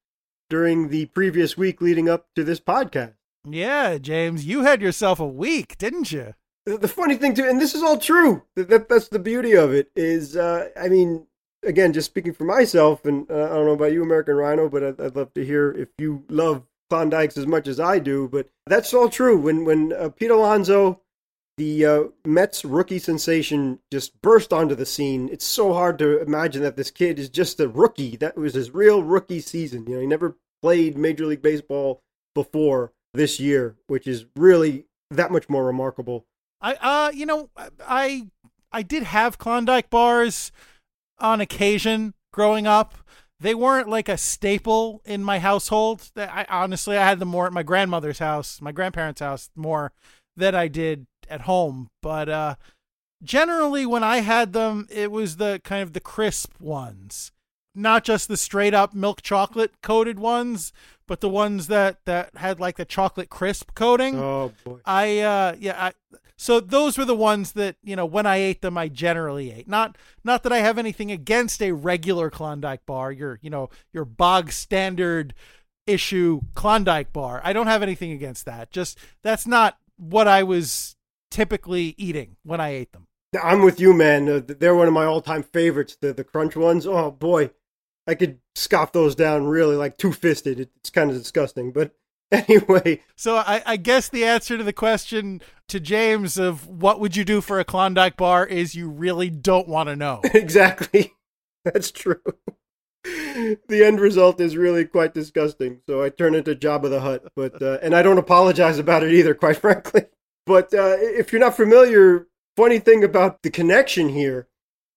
during the previous week leading up to this podcast. Yeah, James, you had yourself a week, didn't you? The funny thing too, and this is all true. That, that that's the beauty of it. Is uh, I mean, again, just speaking for myself, and uh, I don't know about you, American Rhino, but I'd, I'd love to hear if you love Klondikes as much as I do, but that's all true. When when uh, Pete Alonso, the uh, Mets rookie sensation, just burst onto the scene, it's so hard to imagine that this kid is just a rookie. That was his real rookie season. You know, he never played Major League Baseball before this year, which is really that much more remarkable. I uh, you know, I I did have Klondike bars on occasion growing up. They weren't like a staple in my household. I honestly I had them more at my grandmother's house, my grandparents' house more than I did at home. But uh generally when I had them, it was the kind of the crisp ones. Not just the straight up milk chocolate coated ones, but the ones that that had like the chocolate crisp coating. Oh boy. I uh yeah, I so those were the ones that, you know, when I ate them I generally ate. Not not that I have anything against a regular Klondike bar, your, you know, your bog standard issue Klondike bar. I don't have anything against that. Just that's not what I was typically eating when I ate them. I'm with you, man. Uh, they're one of my all-time favorites. The the crunch ones. Oh boy, I could scoff those down really like two fisted. It's kind of disgusting, but (laughs) anyway. So I, I, guess the answer to the question to James of what would you do for a Klondike bar is you really don't want to know. (laughs) exactly. (laughs) That's true. the end result is really quite disgusting. So I turn into Jabba the Hutt, but uh, and I don't apologize about it either, quite frankly. But uh, if you're not familiar, funny thing about the connection here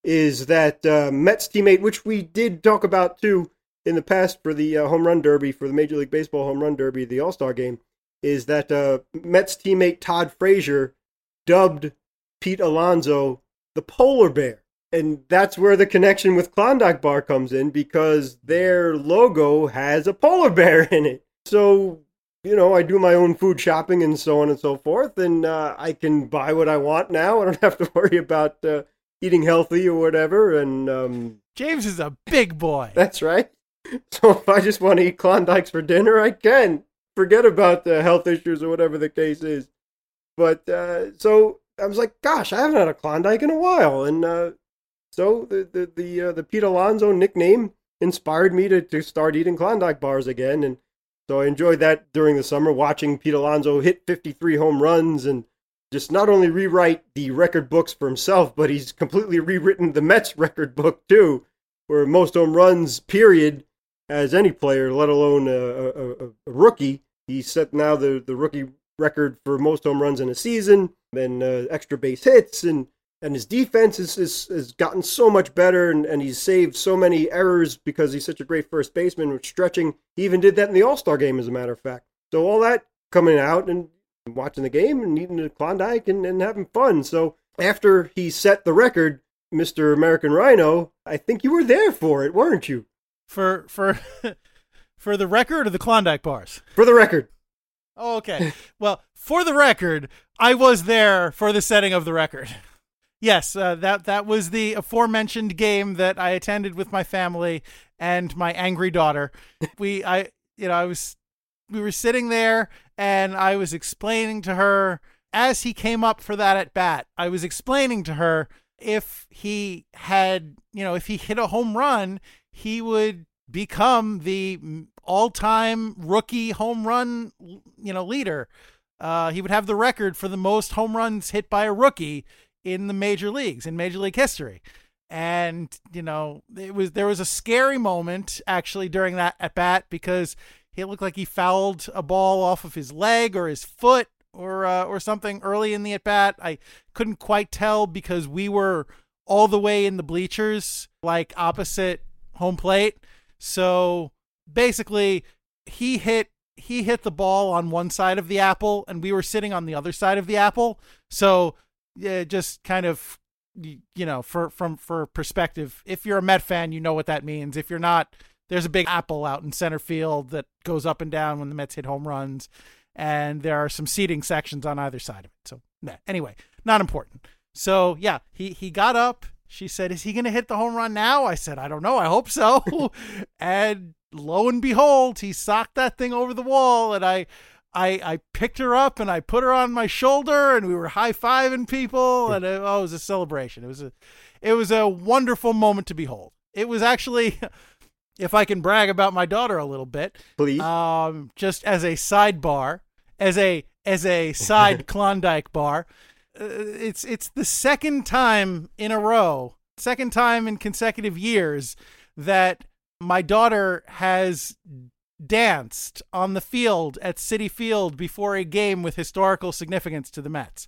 is that uh, Mets teammate, which we did talk about too, in the past for the uh, home run derby for the Major League Baseball home run derby, the All Star game, is that uh, Mets teammate Todd Frazier dubbed Pete Alonso the polar bear. And that's where the connection with Klondike Bar comes in because their logo has a polar bear in it. So, you know, I do my own food shopping and so on and so forth, and uh, I can buy what I want now. I don't (laughs) have to worry about uh, eating healthy or whatever. And um, James is a big boy. That's right. So if I just want to eat Klondikes for dinner, I can. Forget about the health issues or whatever the case is. But uh, so I was like, gosh, I haven't had a Klondike in a while, and uh, so the the the uh, the Pete Alonso nickname inspired me to to start eating Klondike bars again, and so I enjoyed that during the summer, watching Pete Alonso hit 53 home runs and just not only rewrite the record books for himself, but he's completely rewritten the Mets record book too, where most home runs period as any player, let alone a, a, a, rookie. He set now the, the rookie record for most home runs in a season, then uh, extra base hits, and, and his defense is, is, has gotten so much better, and, and he's saved so many errors because he's such a great first baseman with stretching. He even did that in the All Star game, as a matter of fact. So all that coming out and watching the game and eating the Klondike and, and having fun. So after he set the record, Mr. American Rhino, I think you were there for it, weren't you? for for (laughs) for the record or the Klondike bars? For the record. Oh, okay. well, for the record, I was there for the setting of the record. Yes, uh, that that was the aforementioned game that I attended with my family and my angry daughter. We I you know, I was we were sitting there and I was explaining to her as he came up for that at bat. I was explaining to her if he had, you know, if he hit a home run, he would become the all-time rookie home run, you know, leader. Uh, he would have the record for the most home runs hit by a rookie in the major leagues in major league history. And you know, it was there was a scary moment actually during that at bat because he looked like he fouled a ball off of his leg or his foot or uh, or something early in the at bat. I couldn't quite tell because we were all the way in the bleachers, like opposite home plate. So basically, he hit he hit the ball on one side of the apple, and we were sitting on the other side of the apple. So yeah, just kind of you know, for from for perspective, if you're a Met fan, you know what that means. If you're not, there's a big apple out in center field that goes up and down when the Mets hit home runs, and there are some seating sections on either side of it. So anyway, not important. So yeah, he he got up, she said, Is he going to hit the home run now? I said, I don't know. I hope so. (laughs) and lo and behold, he socked that thing over the wall. And I, I, I picked her up and I put her on my shoulder and we were high fiving people. (laughs) And it, oh, it was a celebration. It was a, it was a wonderful moment to behold. It was actually, if I can brag about my daughter a little bit, please. Um, just as a sidebar, as a as a side (laughs) Klondike bar, uh, it's it's the second time in a row, second time in consecutive years that my daughter has danced on the field at Citi Field before a game with historical significance to the Mets.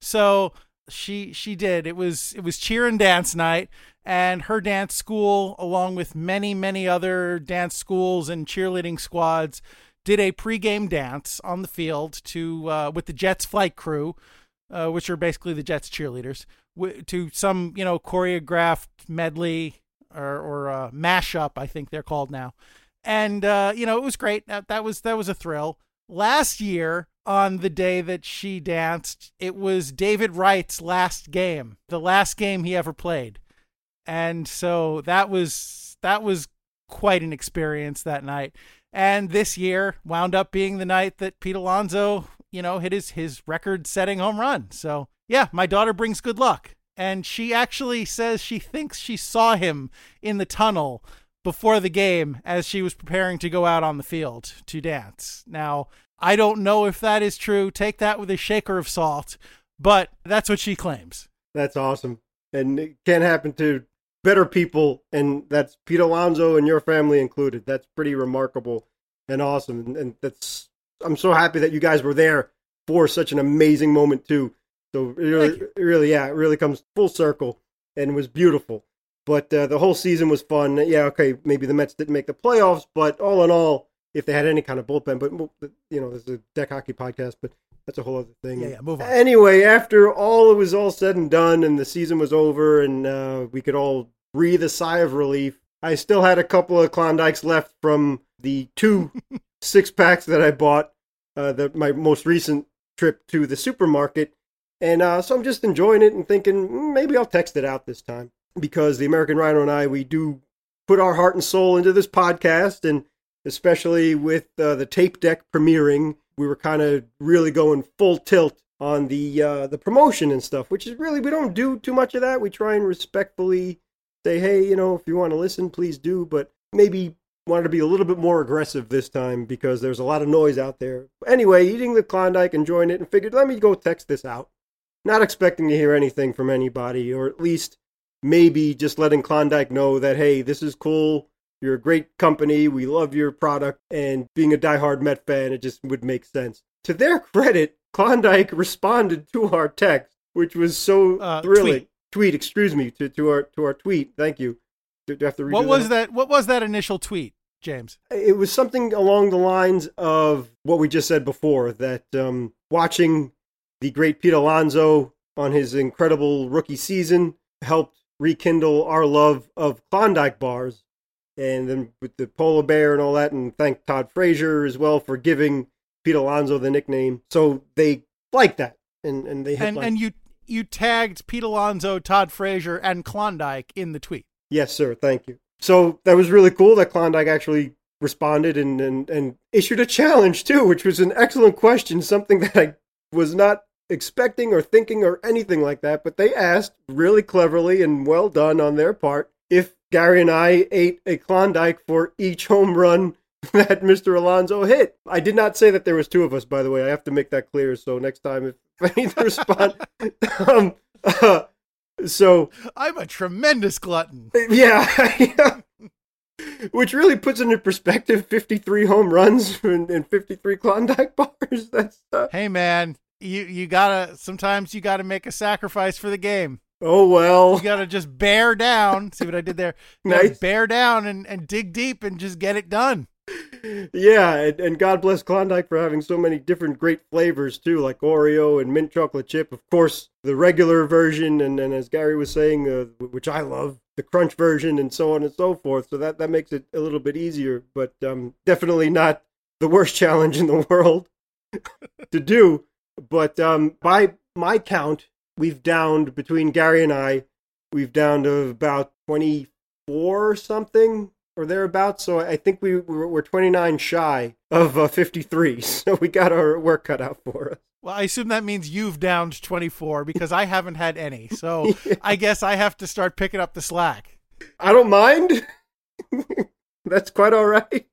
So she she did. It was it was cheer and dance night and her dance school along with many many other dance schools and cheerleading squads did a pregame dance on the field to uh, with the Jets flight crew, uh, which are basically the Jets cheerleaders, w- to some you know choreographed medley or or uh, mashup, I think they're called now, and uh, you know it was great. That, that was that was a thrill. Last year, on the day that she danced, it was David Wright's last game, the last game he ever played, and so that was that was quite an experience that night. And this year wound up being the night that Pete Alonso, you know, hit his his record-setting home run. So yeah, my daughter brings good luck, and she actually says she thinks she saw him in the tunnel before the game as she was preparing to go out on the field to dance. Now, I don't know if that is true. Take that with a shaker of salt, but that's what she claims. That's awesome. And it can't happen to better people, and that's Pete Alonso and your family included. That's pretty remarkable and awesome. And, and that's I'm so happy that you guys were there for such an amazing moment too. So it really, really, yeah, it really comes full circle and was beautiful. But uh, the whole season was fun. Yeah, okay, maybe the Mets didn't make the playoffs, but all in all, if they had any kind of bullpen, but you know, this is a deck hockey podcast, but that's a whole other thing. Yeah, yeah, move on. Anyway, after all it was all said and done, and the season was over, and uh, we could all breathe a sigh of relief. I still had a couple of Klondikes left from the two (laughs) six packs that I bought, uh, the, my most recent trip to the supermarket. And uh, so I'm just enjoying it and thinking mm, maybe I'll text it out this time because the American Rhino and I, we do put our heart and soul into this podcast. And especially with uh, the tape deck premiering, we were kind of really going full tilt on the uh, the promotion and stuff, which is really we don't do too much of that. We try and respectfully say, hey, you know, if you want to listen, please do, but maybe wanted to be a little bit more aggressive this time because there's a lot of noise out there. Anyway, eating the Klondike, enjoying it, and figured let me go text this out. Not expecting to hear anything from anybody, or at least maybe just letting Klondike know that, hey, this is cool. You're a great company. We love your product. And being a diehard Met fan, it just would make sense. To their credit, Klondike (laughs) responded to our text, which was so uh, thrilling. Tweet tweet, excuse me, to, to our to our tweet. Thank you. Do, do I have to what was that? that? What was that initial tweet, James? It was something along the lines of what we just said before. That um, watching the great Pete Alonso on his incredible rookie season helped rekindle our love of Klondike bars, and then with the polar bear and all that, and thank Todd Frazier as well for giving Pete Alonso the nickname. So they like that, and and they and, like. and you you tagged Pete Alonso, Todd Frazier, and Klondike in the tweet. Yes, sir. Thank you. So that was really cool that Klondike actually responded and, and, and issued a challenge too, which was an excellent question, something that I was not expecting or thinking or anything like that. But they asked really cleverly and well done on their part if Gary and I ate a Klondike for each home run (laughs) that Mr. Alonso hit. I did not say that there was two of us, by the way. I have to make that clear. So next time, if (laughs) I need to respond, (laughs) um, uh, so I'm a tremendous glutton. Yeah, which really puts into perspective 53 home runs and, and 53 Klondike bars. That's uh... hey man, you you gotta sometimes you gotta make a sacrifice for the game. Oh well, you gotta just bear down. See what I did there? nice. Bear down and, and dig deep and just get it done yeah, and, and, God bless Klondike for having so many different great flavors too, like Oreo and mint chocolate chip. Of course, the regular version, and, and as Gary was saying, uh, which I love, the crunch version, and so on and so forth. So that that makes it a little bit easier, but um, definitely not the worst (laughs) challenge in the world (laughs) to do. But um, by my count, we've downed between Gary and I, we've downed about twenty four something or thereabouts. So I think we we're 29 shy of uh, 53. (laughs) So we got our work cut out for us. Well, I assume that means you've downed 24 because I haven't had any. So (laughs) yeah. I guess I have to start picking up the slack. I don't mind. (laughs) That's quite all right.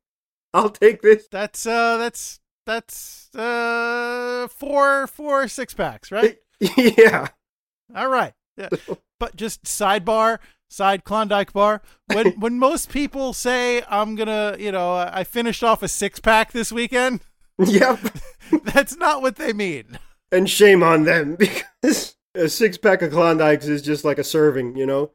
I'll take this. That's uh that's that's uh four four six packs, right? yeah. All right. Yeah. But just sidebar, side Klondike bar. When (laughs) when most people say I'm gonna, you know, I finished off a six pack this weekend, Yep. (laughs) that's not what they mean. And shame on them (laughs) because a six pack of Klondikes is just like a serving, you know?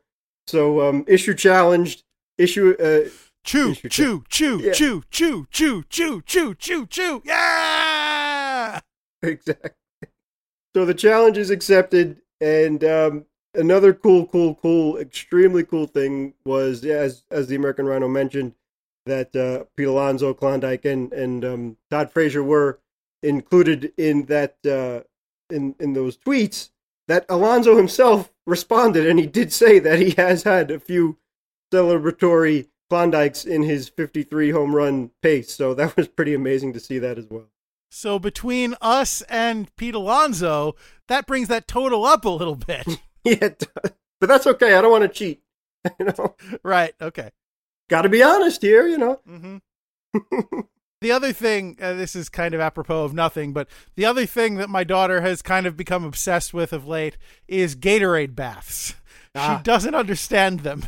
So, um, issue challenged, issue, uh, Chew, Issue chew, chew, Yeah. chew, chew, chew, chew, chew, chew, chew. Yeah. exactly. So the challenge is accepted, and um, another cool, cool, cool, extremely cool thing was, as as the American Rhino mentioned, that uh, Pete Alonso, Klondike, and and um, Todd Frazier were included in that uh, in in those tweets. That Alonso himself responded, and he did say that he has had a few celebratory Klondikes in his 53 home run pace. So that was pretty amazing to see that as well. So between us and Pete Alonso, that brings that total up a little bit. (laughs) Yeah, but that's okay. I don't want to cheat. (laughs) You know, right. Okay. got to be honest here. You know, hmm (laughs) The other thing, uh, this is kind of apropos of nothing, but the other thing that my daughter has kind of become obsessed with of late is Gatorade baths. Ah. She doesn't understand them.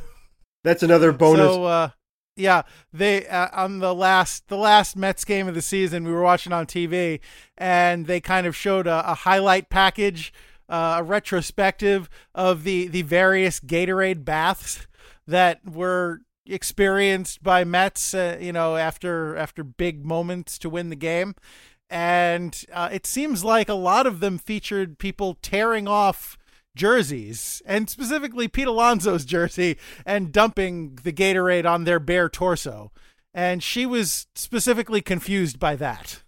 that's another bonus. So, uh, yeah, they uh, on the last the last Mets game of the season we were watching on TV, and they kind of showed a, a highlight package, uh, a retrospective of the the various Gatorade baths that were experienced by Mets, uh, you know, after after big moments to win the game, and uh, it seems like a lot of them featured people tearing off jerseys, and specifically Pete Alonso's (laughs) jersey, and dumping the Gatorade on their bare torso. And she was specifically confused by that.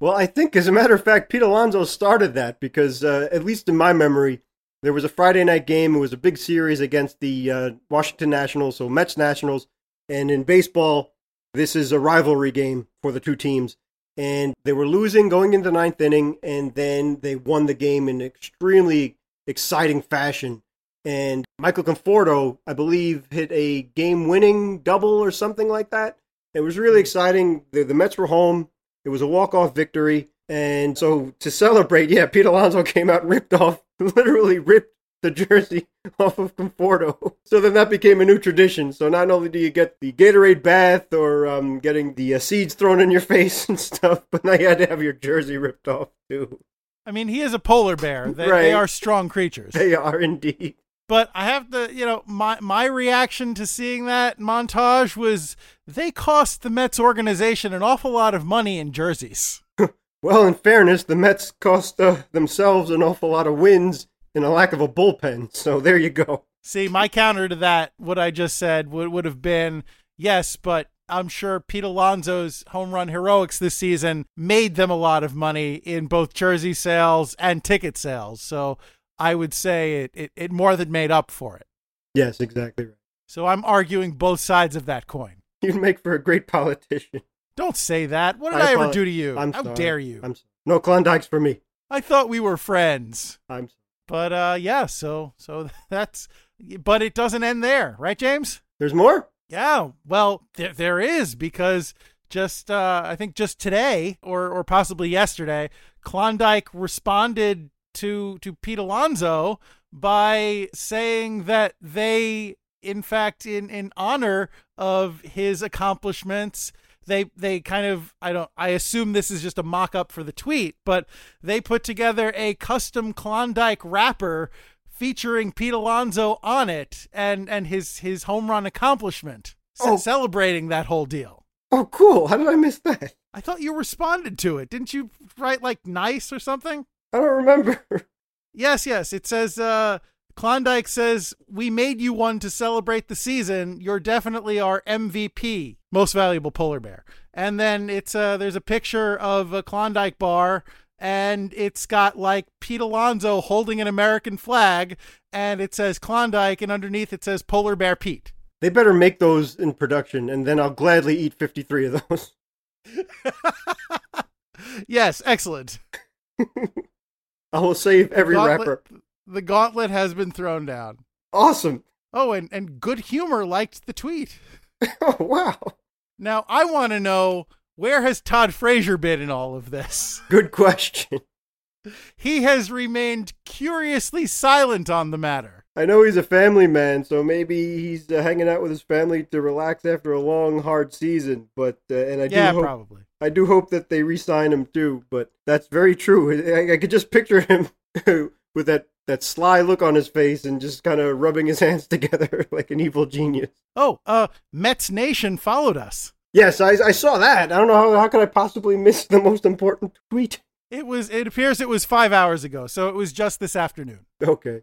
Well, I think, as a matter of fact, Pete Alonso started that because, uh, at least in my memory, there was a Friday night game. It was a big series against the uh, Washington Nationals, so Mets Nationals. And in baseball, this is a rivalry game for the two teams. And they were losing going into the ninth inning, and then they won the game in extremely exciting fashion. And Michael Conforto, I believe, hit a game winning double or something like that. It was really exciting. The, the Mets were home. It was a walk off victory. And so to celebrate, yeah, Pete Alonso came out ripped off, (laughs) literally ripped the jersey (laughs) off of Conforto. So then that became a new tradition. So not only do you get the Gatorade bath or um, getting the uh, seeds thrown in your (laughs) face and stuff, but now you had to have your jersey ripped off too. I mean, he is a polar bear. They, Right. they are strong creatures. They are indeed. But I have to, you know, my my reaction to seeing that montage was they cost the Mets organization an awful lot of money in jerseys. (laughs) Well, in fairness, the Mets cost uh, themselves an awful lot of wins and a lack of a bullpen. So there you go. See, my counter to that, what I just said, would would have been yes, but I'm sure Pete Alonso's home run heroics this season made them a lot of money in both jersey sales and ticket sales. So I would say it, it, it more than made up for it. Yes, exactly right. So I'm arguing both sides of that coin. You'd make for a great politician. Don't say that. What did I I, ever do to you? I'm How sorry. dare you? I'm sorry. No Klondikes for me. I thought we were friends. I'm sorry. But uh yeah, so so (laughs) that's but it doesn't end there, right James? There's more? Yeah, well, there there is because just uh I think just today or or possibly yesterday, Klondike responded to to Pete Alonso by saying that they in fact in in honor of his accomplishments they they kind of I don't I assume this is just a mock up for the tweet, but they put together a custom Klondike wrapper featuring Pete Alonso on it and and his his home run accomplishment, Oh. celebrating that whole deal. Oh, cool. How did I miss that? I thought you responded to it. Didn't you write like nice or something? I don't remember. (laughs) Yes, yes. It says uh Klondike says, "We made you one to celebrate the season. You're definitely our MVP, most valuable polar bear." And then it's uh there's a picture of a Klondike bar and it's got like Pete Alonso holding an American flag and it says Klondike and underneath it says Polar Bear Pete. They better make those in production, and then I'll gladly eat 53 of those. (laughs) yes, excellent. (laughs) I will save every Gauntlet- wrapper. The gauntlet has been thrown down. Awesome. Oh, and, and good humor liked the tweet. (laughs) Oh, wow. Now, I want to know where has Todd Frazier been in all of this? Good question. (laughs) He has remained curiously silent on the matter. I know he's a family man, so maybe he's uh, hanging out with his family to relax after a long, hard season. But uh, and I do hope, probably. I do hope that they re-sign him too. But that's very true. I, I could just picture him (laughs) with that that sly look on his face and just kind of rubbing his hands (laughs) together like an evil genius. Oh, uh, Mets Nation followed us. Yes, I, I saw that. I don't know how how could I possibly miss the most important tweet. It was. It appears it was five hours ago, so it was just this afternoon Okay,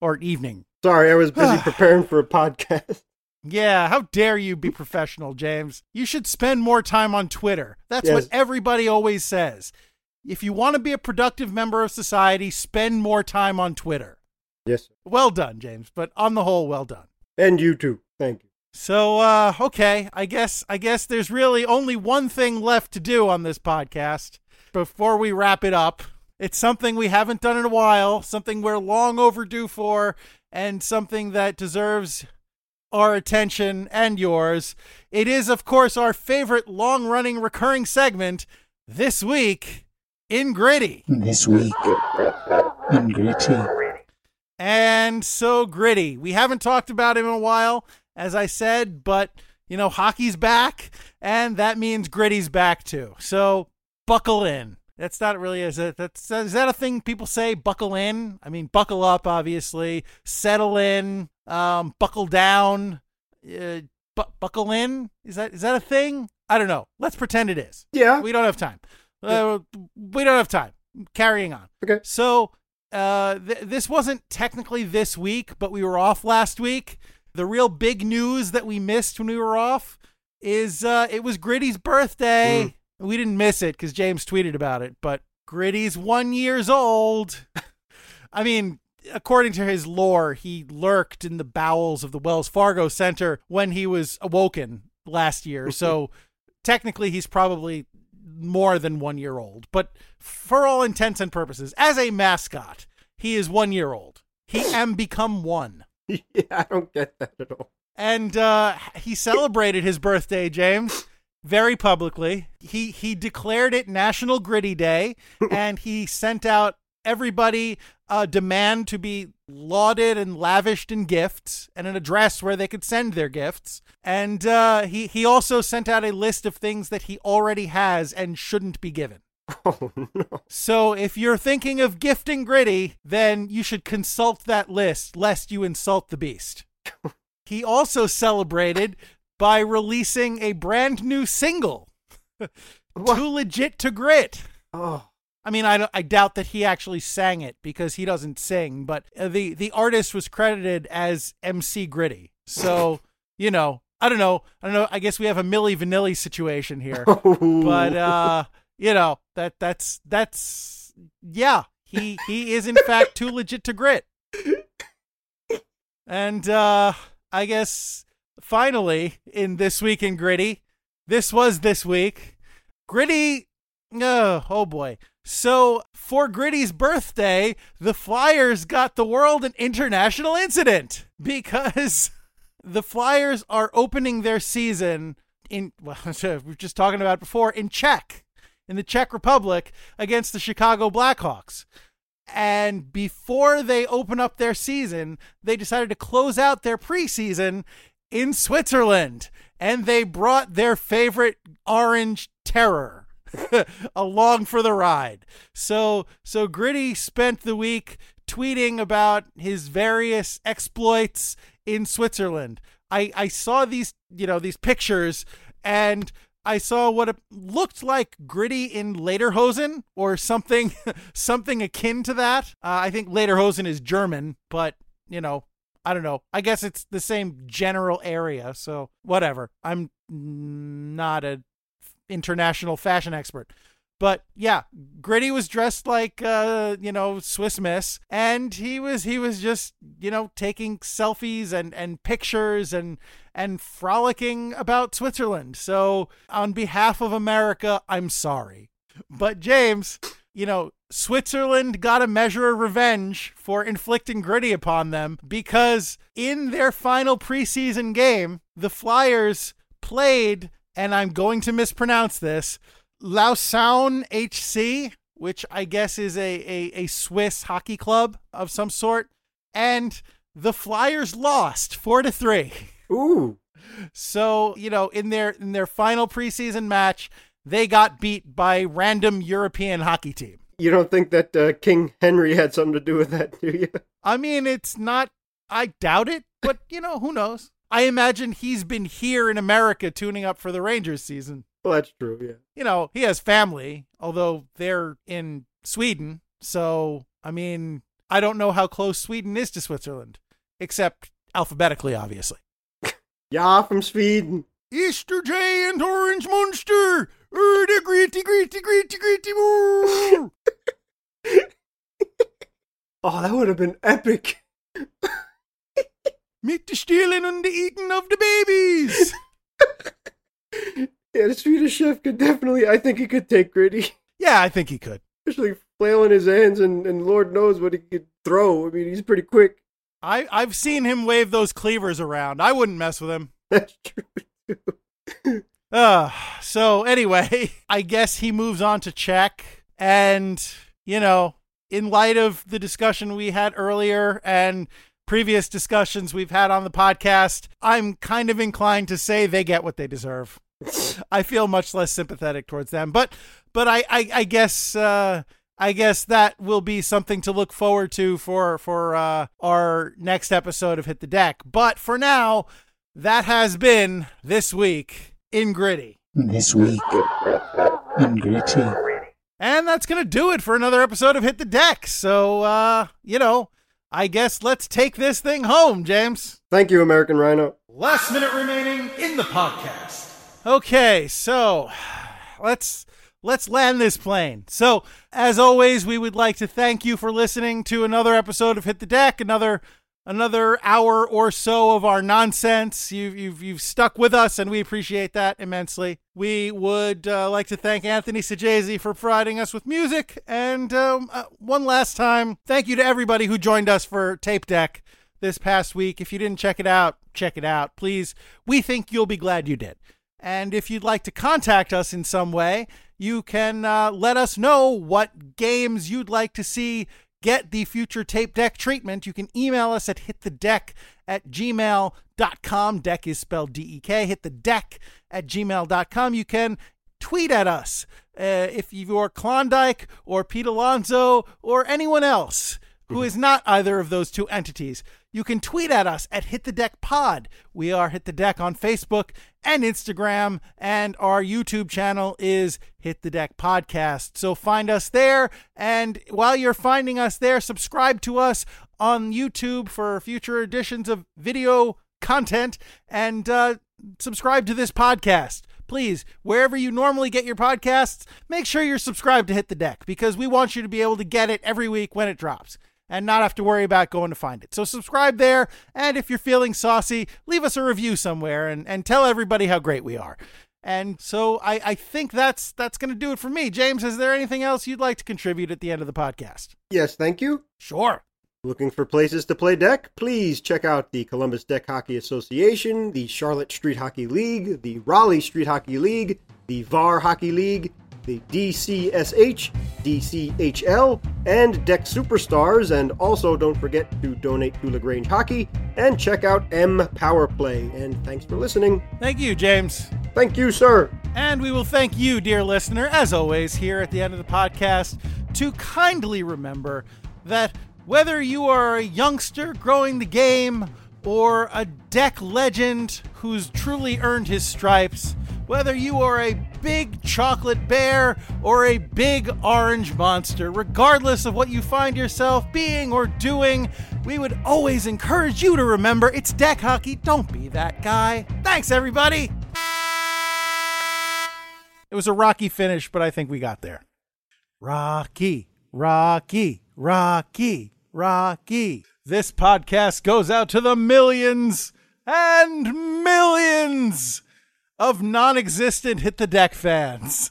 or evening. sorry, I was busy (sighs) preparing for a podcast. Yeah, how dare you be professional, James? You should spend more time on Twitter. That's what everybody always says. If you want to be a productive member of society, spend more time on Twitter. Yes, sir. Well done, James, but on the whole, well done. and you too. Thank you. So, uh, okay, I guess I guess there's really only one thing left to do on this podcast before we wrap it up. It's something we haven't done in a while, something we're long overdue for, and something that deserves our attention and yours. It is, of course, our favorite long-running recurring segment this week in Gritty. This week in Gritty. and so gritty. We haven't talked about him in a while, as I said, but you know, hockey's back, and that means gritty's back too. So buckle in. That's not really is it that's is that a thing people say? Buckle in. I mean, buckle up, obviously. Settle in. Um, buckle down. Uh, bu- buckle in. Is that is that a thing? I don't know. Let's pretend it is. Yeah. We don't have time. Uh, we don't have time. Carrying on. Okay. So uh, th- this wasn't technically this week, but we were off last week. The real big news that we missed when we were off is uh, it was Gritty's birthday. We didn't miss it because James tweeted about it, but Gritty's one years old. (laughs) I mean, according to his lore, he lurked in the bowels of the Wells Fargo Center when he was awoken last year. So technically, he's probably more than one year old. But for all intents and purposes, as a mascot, he is one year old. He (laughs) am become one. yeah, I don't get that at all. And uh, he celebrated his birthday, James, very publicly. He he declared it National Gritty Day, (laughs) and he sent out everybody a demand to be lauded and lavished in gifts and an address where they could send their gifts. And uh, he he also sent out a list of things that he already has and shouldn't be given. (laughs) Oh no. So if you're thinking of gifting Gritty, then you should consult that list lest you insult the beast. (laughs) he also celebrated by releasing a brand new single? Too Legit to Grit. Oh. I mean, I, I doubt that he actually sang it because he doesn't sing, but uh, the, the artist was credited as MC Gritty. So, (laughs) you know, I don't know. I don't know. I guess we have a Milli Vanilli situation here (laughs) but uh you know that that's that's yeah he he is in fact too (laughs) legit to grit and uh i guess finally in this week in gritty this was this week gritty oh, oh boy so for gritty's birthday the flyers got the world an international incident. Because (laughs) the flyers are opening their season in well, (laughs) we were just talking about before in Czech, in the Czech Republic against the Chicago Blackhawks. And before they open up their season, they decided to close out their preseason in Switzerland, and they brought their favorite orange terror (laughs) along for the ride. So so Gritty spent the week tweeting about his various exploits in Switzerland. I, I saw these, you know, these pictures and I saw what it looked like gritty in Lederhosen or something (laughs) something akin to that. Uh, I think Lederhosen is German, but you know, I don't know. I guess it's the same general area, so whatever. I'm not a international fashion expert. But yeah, Gritty was dressed like uh, you know, Swiss Miss and he was he was just, you know, taking selfies and and pictures and and frolicking about Switzerland. So, on behalf of America, I'm sorry. But James, you know, Switzerland got a measure of revenge for inflicting Gritty upon them because in their final preseason game, the Flyers played and I'm going to mispronounce this, Lausanne HC, which I guess is a, a, a Swiss hockey club of some sort. And the Flyers lost four to three. Ooh. So, you know, in their in their final preseason match, they got beat by random European hockey team. You don't think that uh, King Henry had something to do with that, do you? I mean, it's not I doubt it, but you know, who knows? I imagine he's been here in America tuning up for the Rangers season. Well, that's true, yeah. You know, he has family, although they're in Sweden. So, I mean, I don't know how close Sweden is to Switzerland, except alphabetically, obviously. (laughs) Yeah, from Sweden. Easter J and Orange Monster! Er, the gritty, gritty, gritty, gritty! (laughs) Oh, that would have been epic. (laughs) Meet the stealing and the eating of the babies! (laughs) Yeah, the Swedish chef could definitely, I think he could take gritty. yeah, I think he could. Especially flailing his hands and, and Lord knows what he could throw. I mean, he's pretty quick. I, I've seen him wave those cleavers around. I wouldn't mess with him. (laughs) That's true. too. (laughs) Uh, so anyway, I guess he moves on to check. And, you know, in light of the discussion we had earlier and previous discussions we've had on the podcast, I'm kind of inclined to say they get what they deserve. I feel much less sympathetic towards them. But but I, I, I guess uh I guess that will be something to look forward to for for uh, our next episode of Hit the Deck. But for now, that has been this week in Gritty. This week in Gritty. And that's going to do it for another episode of Hit the Deck. So, uh, you know, I guess let's take this thing home, James. Thank you, American Rhino. Last minute remaining in the podcast. Okay, so let's let's land this plane. So, as always, we would like to thank you for listening to another episode of Hit the Deck, another another hour or so of our nonsense. You've you've you've stuck with us, and we appreciate that immensely. We would uh, like to thank Anthony Sajazi for providing us with music, and um, uh, one last time, thank you to everybody who joined us for Tape Deck this past week. If you didn't check it out, check it out, please. We think you'll be glad you did. And if you'd like to contact us in some way, you can uh, let us know what games you'd like to see get the future tape deck treatment. You can email us at hitthedeck at gmail.com. Deck is spelled D E K. Hit the deck at gmail.com. You can tweet at us uh, if you're Klondike or Pete Alonso or anyone else who is not either of those two entities. You can tweet at us at Hit the Deck Pod. We are Hit the Deck on Facebook and Instagram, and our YouTube channel is Hit the Deck Podcast. So find us there, and while you're finding us there, subscribe to us on YouTube for future editions of video content, and uh, subscribe to this podcast. Please, wherever you normally get your podcasts, make sure you're subscribed to Hit the Deck because we want you to be able to get it every week when it drops and not have to worry about going to find it. So subscribe there, and if you're feeling saucy, leave us a review somewhere and, and tell everybody how great we are. And so I, I think that's that's going to do it for me. James, is there anything else you'd like to contribute at the end of the podcast? Yes, thank you. Sure. Looking for places to play deck? Please check out the Columbus Deck Hockey Association, the Charlotte Street Hockey League, the Raleigh Street Hockey League, the VAR Hockey League, the DCSH, DCHL, and Deck Superstars. And also don't forget to donate to LaGrange Hockey and check out M Power Play. And thanks for listening. Thank you, James. Thank you, sir. And we will thank you, dear listener, as always, here at the end of the podcast, to kindly remember that whether you are a youngster growing the game or a deck legend who's truly earned his stripes, whether you are a big chocolate bear or a big orange monster, regardless of what you find yourself being or doing, we would always encourage you to remember it's deck hockey. Don't be that guy. Thanks, everybody. It was a rocky finish, but I think we got there. Rocky, Rocky, Rocky, Rocky. This podcast goes out to the millions and millions of non existent Hit the Deck fans.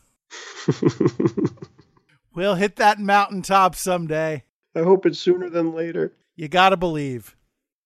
(laughs) we'll hit that mountaintop someday. I hope it's sooner than later. You gotta believe.